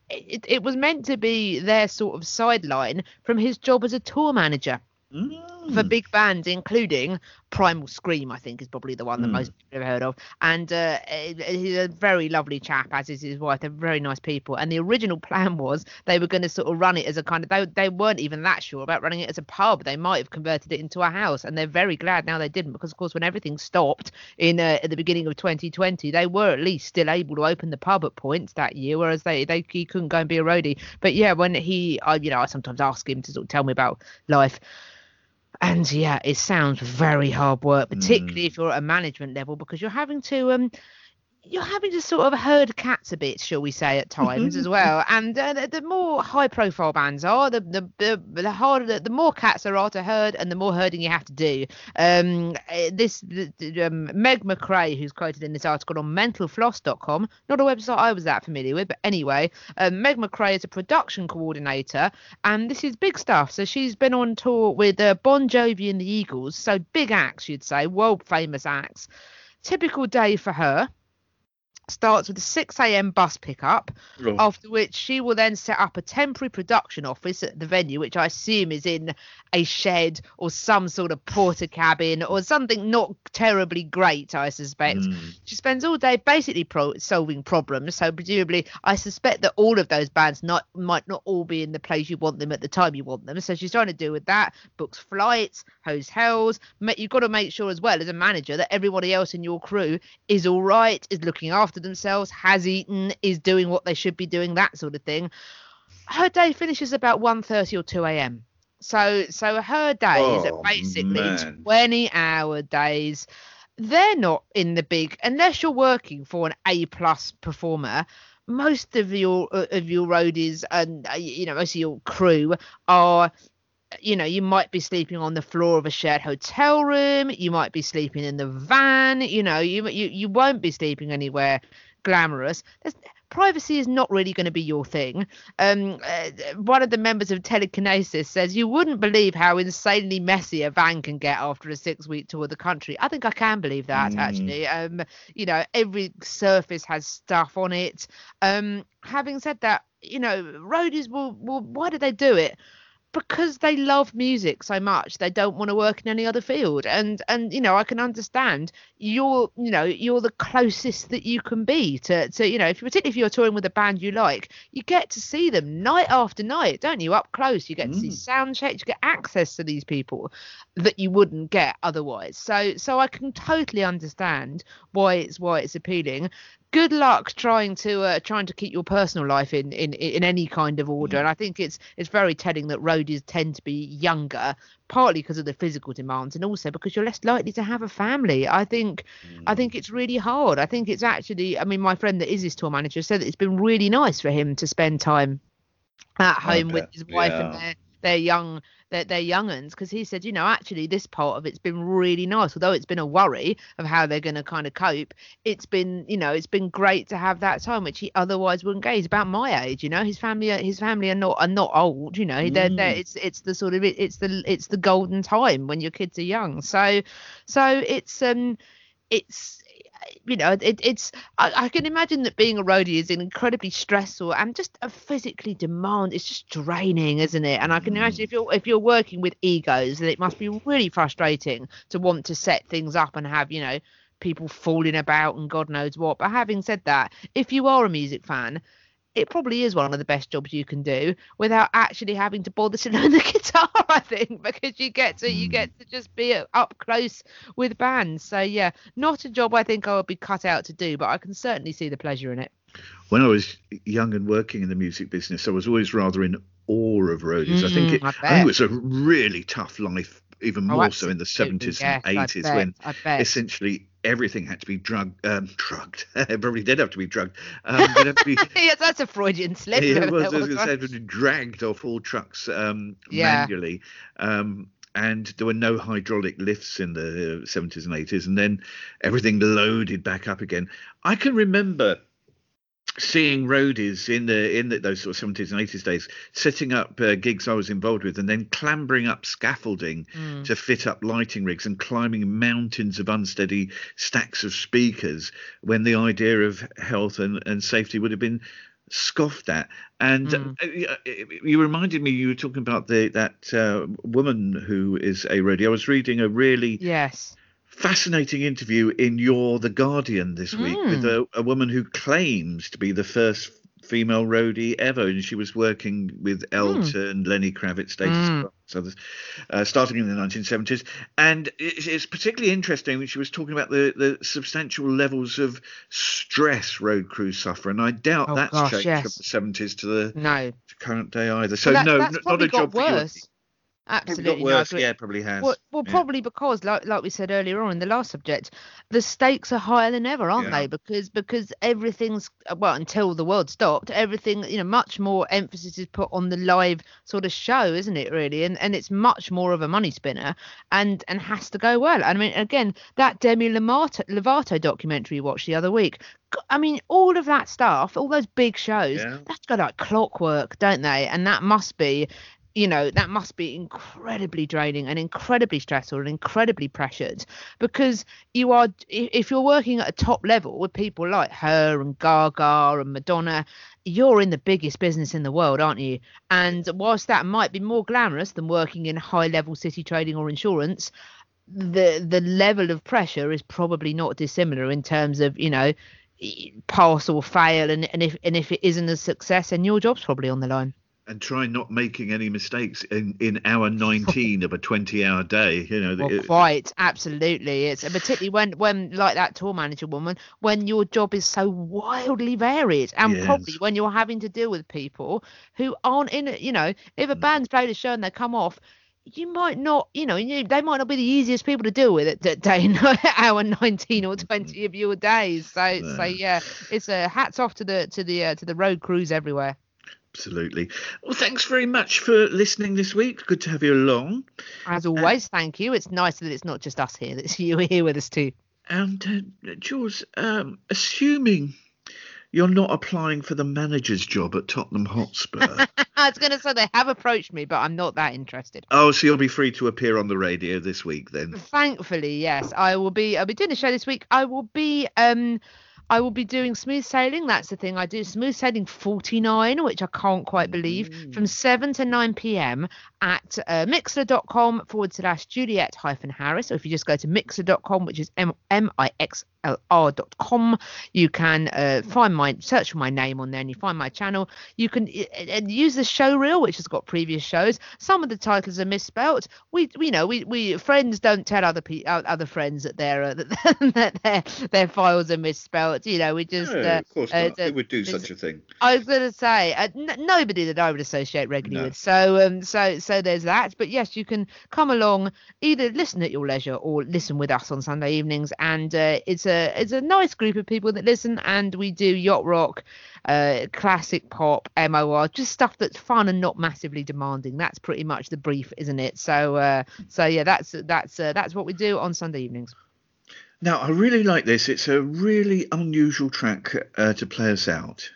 it, it was meant to be their sort of sideline from his job as a tour manager for Mm. big bands, including Primal Scream, I think is probably the one that Mm. most people have heard of. And uh, he's a very lovely chap, as is his wife. They're very nice people. And the original plan was they were going to sort of run it as a kind of they they weren't even that sure about running it as a pub. They might have converted it into a house, and they're very glad now they didn't because, of course, when everything stopped in uh, at the beginning of 2020, they were at least still able to open the pub at points that year, whereas they they he couldn't go and be a roadie. But yeah, when he, I you know, I sometimes ask him to sort of tell me about life. And yeah, it sounds very hard work, particularly if you're at a management level, because you're having to um you're having to sort of herd cats a bit, shall we say, at times as well. And uh, the, the more high-profile bands are, the the the, the harder, the, the more cats there are to herd, and the more herding you have to do. Um, uh, this the, the, um, Meg McRae, who's quoted in this article on MentalFloss.com, not a website I was that familiar with, but anyway, um, Meg McRae is a production coordinator, and this is big stuff. So she's been on tour with uh, Bon Jovi and the Eagles, so big acts, you'd say, world famous acts. Typical day for her starts with a 6 a.m. bus pickup, Oh. after which she will then set up a temporary production office at the venue, which I assume is in a shed or some sort of porter cabin or something not terribly great, I suspect. Mm. She spends all day basically pro- solving problems. So presumably, I suspect that all of those bands not might not all be in the place you want them at the time you want them. So she's trying to deal with that. Books flights, hotels. You've got to make sure as well as a manager that everybody else in your crew is all right, is looking after themselves, has eaten, is doing what they should be doing, that sort of thing. Her day finishes about 1.30 or 2 a.m. So so her days Oh, are basically man. 20 hour days they're not in the big unless you're working for an A plus performer. Most of your uh, of your roadies and uh, you know most of your crew are you know you might be sleeping on the floor of a shared hotel room you might be sleeping in the van you know you you, you won't be sleeping anywhere glamorous There's, privacy is not really going to be your thing. Um, uh, one of the members of Telekinesis says you wouldn't believe how insanely messy a van can get after a six-week tour of the country. I think I can believe that actually. Um, you know, every surface has stuff on it. Um, having said that, you know, roadies will, will why do they do it? Because they love music so much they don't want to work in any other field. And and you know i can understand you're you know you're the closest that you can be to to you know if particularly if you're touring with a band you like you get to see them night after night don't you? Up close you get to see mm. sound checks you get access to these people that you wouldn't get otherwise. So so i can totally understand why it's why it's appealing good luck trying to uh, trying to keep your personal life in, in in any kind of order. And i think it's it's very telling that roadies tend to be younger partly because of the physical demands and also because you're less likely to have a family. I think i think it's really hard. I think it's actually i mean my friend that is his tour manager said that it's been really nice for him to spend time at home with his wife and their their young their, their young uns because he said you know actually this part of it's been really nice. Although it's been a worry of how they're going to kind of cope it's been you know it's been great to have that time which he otherwise wouldn't get. He's about my age you know? His family are, his family are not are not old you know? They're, they're it's it's the sort of it, it's the it's the golden time when your kids are young. So so it's um it's you know it, it's I, I can imagine that being a roadie is incredibly stressful and just a physically demand it's just draining isn't it? And i can imagine mm. if you're if you're working with egos then it must be really frustrating to want to set things up and have you know people falling about and god knows what. But having said that if you are a music fan it probably is one of the best jobs you can do without actually having to bother to learn the guitar i think because you get to you get to just be up close with bands. So yeah not a job i think i would be cut out to do but i can certainly see the pleasure in it. When I was young and working in the music business, I was always rather in awe of roadies. I think Mm, it, I I think it was a really tough life, even Oh, more so in the seventies yes, and eighties, when essentially everything had to be drug, um, drugged. it probably did have to be drugged. Um, to be, yes that's a freudian slip yeah, it was, was was it was dragged off all trucks um, Yeah. manually. Um, and there were no hydraulic lifts in the 70s and 80s, and then everything loaded back up again. I can remember seeing roadies in the in the, those sort of 70s and 80s days setting up uh, gigs I was involved with and then clambering up scaffolding Mm. to fit up lighting rigs and climbing mountains of unsteady stacks of speakers when the idea of health and, and safety would have been scoffed at and Mm. uh, you reminded me you were talking about the that uh, woman who is a roadie I was reading a really yes fascinating interview in your The Guardian this week with a, a woman who claims to be the first female roadie ever, and she was working with Elton, Lenny Kravitz, Status Mm. Others, uh, starting in the 1970s. And it's, it's particularly interesting when she was talking about the, the substantial levels of stress road crews suffer, and I doubt Oh, that's gosh, changed yes. from the 70s to the no to current day either. So That- no, not a job got for you. worse absolutely no, worse. agree. yeah, probably has. Well, well Yeah. probably because, like, like we said earlier on in the last subject, the stakes are higher than ever, aren't Yeah. they? Because because everything's well until the world stopped, everything you know, much more emphasis is put on the live sort of show, isn't it? Really, and and it's much more of a money spinner, and and has to go well. I mean, again, that Demi Lovato, Lovato documentary we watched the other week. I mean, all of that stuff, all those big shows, Yeah. that's got like clockwork, don't they? And that must be you know that must be incredibly draining and incredibly stressful and incredibly pressured because you are if you're working at a top level with people like her and gaga and madonna you're in the biggest business in the world aren't you? And whilst that might be more glamorous than working in high level city trading or insurance the the level of pressure is probably not dissimilar in terms of you know pass or fail. And, and if and if it isn't a success then your job's probably on the line and try not making any mistakes in, in hour 19 of a 20 hour day you know Well, it- quite absolutely. It's and particularly when when like that tour manager woman, when your job is so wildly varied, and probably when you're having to deal with people who aren't in it. You know, if a Mm. band's played a show and they come off. You might not, you know, you, they might not be the easiest people to deal with at that day, hour nineteen or twenty of your days. So, so yeah, it's a hats off to the to the uh, to the road crews everywhere. Absolutely well thanks very much for listening this week good to have you along As always, thank you. It's nice that it's not just us here; that you here with us too. and uh, jules um assuming You're not applying for the manager's job at Tottenham Hotspur. I was going to say they have approached me, but I'm not that interested. oh, so you'll be free to appear on the radio this week then. Thankfully, yes, I will be. I'll be doing a show this week. I will be. Um, I will be doing smooth sailing. That's the thing I do. Smooth sailing 49, which I can't quite believe, from 7 to 9 p.m. at uh, mixlr.com forward slash Juliet hyphen Harris. Or if you just go to mixlr.com, which is M M I X L R dot com, you can uh, find my search for my name on there and you find my channel. You can uh, uh, use the show reel, which has got previous shows. Some of the titles are misspelt. We, we know, we, we friends don't tell other pe- other friends that their uh, that their their files are misspelt. You know, we just. No, uh, of course not. Who would do such a thing? I was going to say uh, n- nobody that I would associate regularly No. with. So um, so so there's that. But yes, you can come along, either listen at your leisure or listen with us on Sunday evenings, and uh, it's a it's a nice group of people that listen, and we do yacht rock, uh, classic pop, MOR, just stuff that's fun and not massively demanding. That's pretty much the brief, isn't it? So uh, so yeah, that's that's uh, that's what we do on Sunday evenings. Now, I really like this. It's a really unusual track uh, to play us out.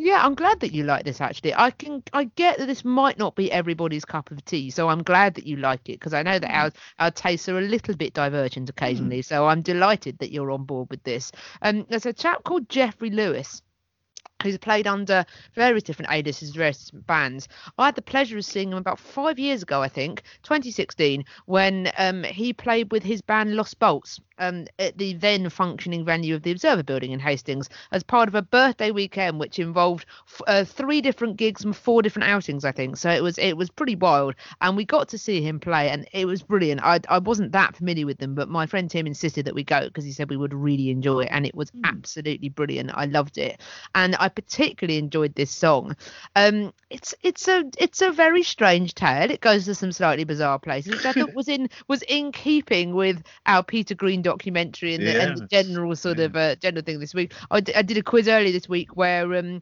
Yeah, I'm glad that you like this actually. I can I get that this might not be everybody's cup of tea, so I'm glad that you like it because I know that our our tastes are a little bit divergent occasionally. So I'm delighted that you're on board with this. Um, there's a chap called Jeffrey Lewis. Who's played under various different aliases, various different bands. I had the pleasure of seeing him about five years ago, I think, 2016, when um, he played with his band Los Bolts um, at the then functioning venue of the Observer Building in Hastings as part of a birthday weekend, which involved f- uh, three different gigs and four different outings, I think. So it was it was pretty wild, and we got to see him play, and it was brilliant. I I wasn't that familiar with them, but my friend Tim insisted that we go because he said we would really enjoy it, and it was absolutely brilliant. I loved it, and I particularly enjoyed this song. Um, it's it's a it's a very strange tale. It goes to some slightly bizarre places, which I thought was in was in keeping with our Peter Green documentary and, the, and the general sort of uh, general thing this week. I, d- I did a quiz earlier this week where um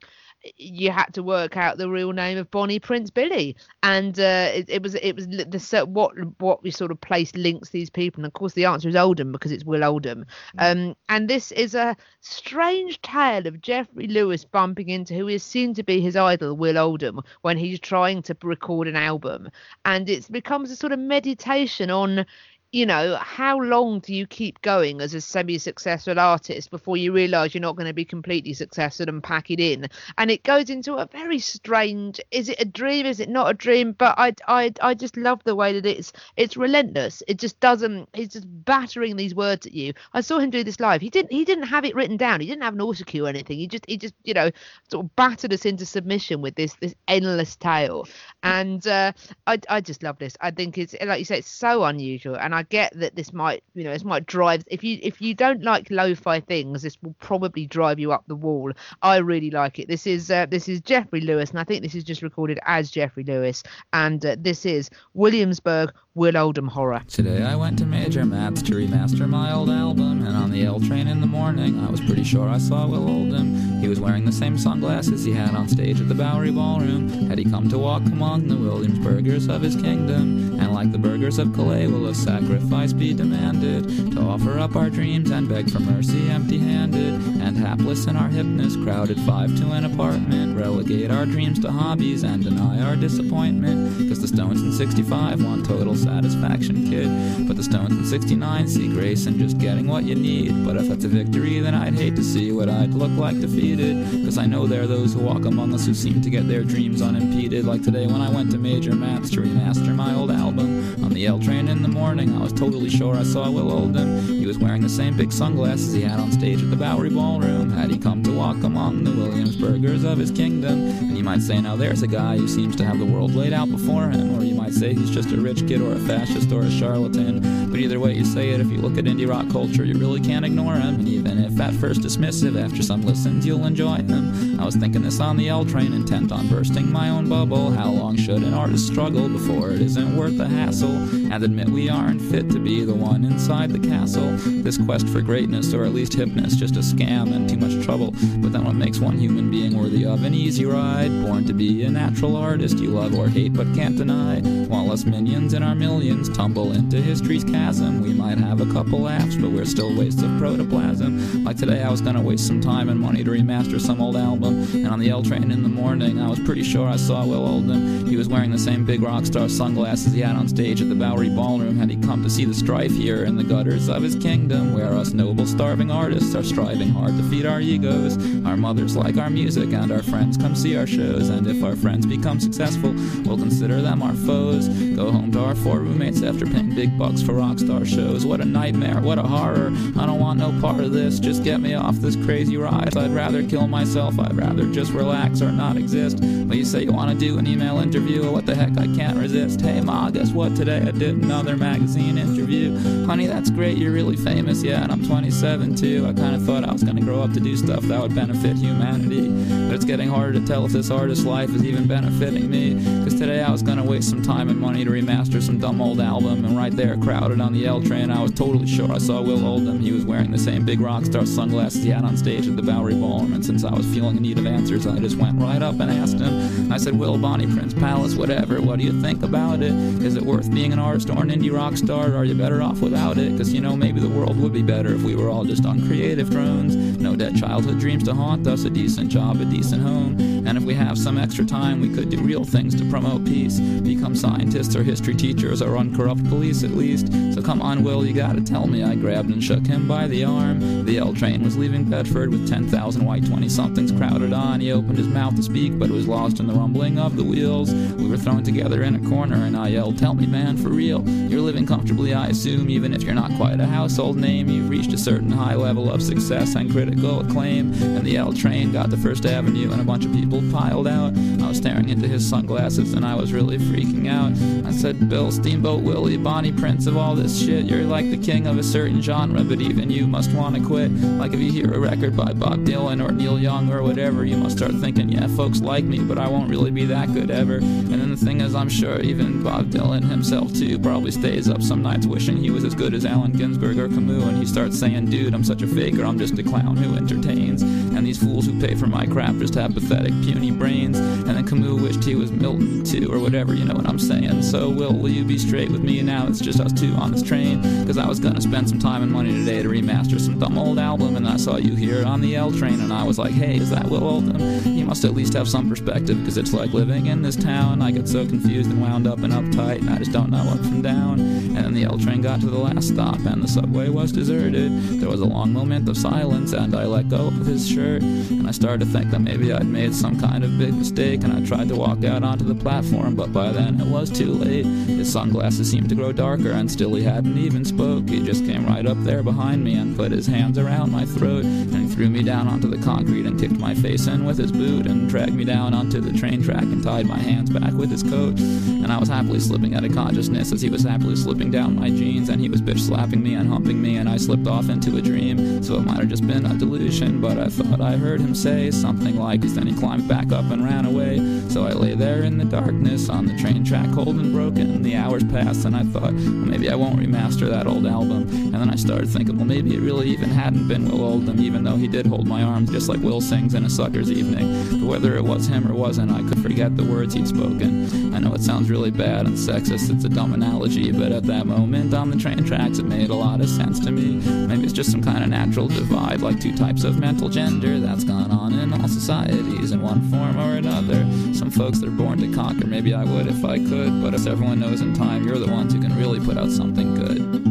you had to work out the real name of Bonnie Prince Billy, and uh, it, it was it was the what what we sort of placed links these people, and of course the answer is Oldham because it's Will Oldham, um, and this is a strange tale of Jeffrey Lewis bumping into who is seen to be his idol Will Oldham when he's trying to record an album, and it becomes a sort of meditation on you know, how long do you keep going as a semi successful artist before you realize you're not going to be completely successful and pack it in? And it goes into a very strange is it a dream? Is it not a dream? But I, I, I just love the way that it's it's relentless. It just doesn't, it's just battering these words at you. I saw him do this live. He didn't, he didn't have it written down. He didn't have an auto cue or anything. He just, he just, you know, sort of battered us into submission with this, this endless tale. And uh, I, I just love this. I think it's, like you say, it's so unusual. And I get that this might, you know, this might drive, if you, if you don't like lo-fi things, this will probably drive you up the wall. I really like it. This is, uh, this is Jeffrey Lewis. And I think this is just recorded as Jeffrey Lewis. And uh, this is Williamsburg Will Oldham Horror. Today I went to Major Matt's to remaster my old album, and on the L train in the morning, I was pretty sure I saw Will Oldham. He was wearing the same sunglasses he had on stage at the Bowery Ballroom. Had he come to walk among the Williamsburgers of his kingdom, and like the burghers of Calais, will a sacrifice be demanded to offer up our dreams and beg for mercy empty-handed, and hapless in our hipness, crowded five to an apartment, relegate our dreams to hobbies and deny our disappointment, cause the Stones in 65 want total satisfaction, kid. But the Stones in 69 see grace in just getting what you need. But if that's a victory, then I'd hate to see what I'd look like defeated. Cause I know there are those who walk among us who seem to get their dreams unimpeded. Like today when I went to Major Matt's to remaster my old album. On the L train in the morning, I was totally sure I saw Will Oldham. He was wearing the same big sunglasses he had on stage at the Bowery Ballroom. Had he come to walk among the Williamsburgers of his kingdom? And you might say, now there's a guy who seems to have the world laid out before him. Or you might say he's just a rich kid or a fascist or a charlatan. But either way you say it, if you look at indie rock culture, you really can't ignore him. And even if at first dismissive, after some listens, you'll enjoy him. I was thinking this on the L train, intent on bursting my own bubble. How long should an artist struggle before it isn't worth the hassle? And admit we aren't fit to be the one inside the castle. This quest for greatness, or at least hipness, just a scam and too much trouble. But then what makes one human being worthy of an easy ride? Born to be a natural artist you love or hate but can't deny. Want less minions in our millions, tumble into history's chasm. We might have a couple laughs, but we're still wastes of protoplasm. Like today, I was gonna waste some time and money to remaster some old album. And on the L train in the morning, I was pretty sure I saw Will Oldham. He was wearing the same big rock star sunglasses he had on stage at the Bowery Ballroom had he come to see the strife here in the gutters of his kingdom, where us noble starving artists are striving hard to feed our egos. Our mothers like our music, and our friends come see our shows. And if our friends become successful, we'll consider them our foes. Go home to our four roommates after paying big bucks for rock star shows. What a nightmare, what a horror. I don't want no part of this, just get me off this crazy ride. I'd rather kill myself, I'd rather just relax or not exist. But you say you want to do an email interview, what the heck, I can't resist. Hey ma, guess what, today I did another magazine interview. Honey, that's great, you're really famous, yeah, and I'm 27 too. I kinda thought I was gonna grow up to do stuff that would benefit humanity. But it's getting harder to tell if this artist's life is even benefiting me. Cause today I was gonna waste some time and money to remaster some dumb old album, and right there, crowded on the L train, I was totally sure I saw Will Oldham. He was wearing the same big rock star sunglasses he had on stage at the Bowery Ballroom, and since I was feeling in need of answers, I just went right up and asked him. I said, Will, Bonnie, Prince, Palace, whatever, what do you think about it? Is it worth being an artist or an indie rock star, or are you better off without it? Cause you know, maybe the world would be better if we were all just on creative drones. No dead childhood dreams to haunt us, a decent job, a decent home. We have some extra time, we could do real things to promote peace. Become scientists or history teachers or uncorrupt police at least. So come on, Will, you gotta tell me. I grabbed and shook him by the arm. The L train was leaving Bedford with 10,000 white 20 somethings crowded on. He opened his mouth to speak, but it was lost in the rumbling of the wheels. We were thrown together in a corner, and I yelled, Tell me, man, for real. You're living comfortably, I assume, even if you're not quite a household name. You've reached a certain high level of success and critical acclaim. And the L train got to First Avenue, and a bunch of people piled out. I was staring into his sunglasses, and I was really freaking out. I said, Bill, Steamboat Willie, Bonnie Prince of all this shit. You're like the king of a certain genre, but even you must wanna quit. Like if you hear a record by Bob Dylan or Neil Young or whatever, you must start thinking, yeah, folks like me, but I won't really be that good ever. And then the thing is, I'm sure even Bob Dylan himself too probably stays up some nights wishing he was as good as Allen Ginsberg or Camus, and he starts saying, dude, I'm such a faker, I'm just a clown who entertains. And these fools who pay for my crap just have pathetic, puny brains. And then Camus wished he was Milton too, or whatever, you know what I'm saying. So, Will, will you be straight with me now? It's just us two on this train. Cause I was gonna spend some time and money today to remaster some dumb old album, and I saw you here on the L train, and I was like, hey, is that Will Oldham? You must at least have some perspective, cause it's like living in this town. I get so confused and wound up and uptight, and I just don't know up from down. And then the L train got to the last stop, and the subway was deserted. There was a long moment of silence, and I let go of his shirt, and I started to think that maybe I'd made some kind of big mistake, and I tried to walk out onto the platform, but by then it was too late. His sunglasses seemed to grow darker, and still he hadn't even spoke. He just came right up there behind me and put his hands around my throat, and threw me down onto the concrete and kicked my face in with his boot, and dragged me down onto the train track and tied my hands back with his coat. And I was happily slipping out of consciousness as he was happily slipping down my jeans, and he was bitch slapping me and humping me, and I slipped off into a dream. So it might have just been a delusion, but I thought I heard him say something like, then he climbed back up and ran away. So I lay there in the darkness on the train track, cold and broken. The hours passed, and I thought, well, maybe I won't remaster that old album. And then I started thinking, well, maybe it really even hadn't been Will Oldham, even though he did hold my arms just like Will sings in A Sucker's Evening. But whether it was him or wasn't, I could forget the words he'd spoken. I know it sounds really bad and sexist, it's a dumb analogy, but at that moment on the train tracks, it made a lot of sense to me. Maybe it's just some kind of natural divide, like two types of mental gender that's gone on in all societies in one form or another. Some folks they're born to conquer, maybe I would if I could, but as everyone knows in time, you're the ones who can really put out something good.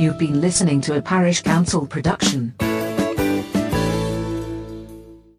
You've been listening to a Parish Counsel production.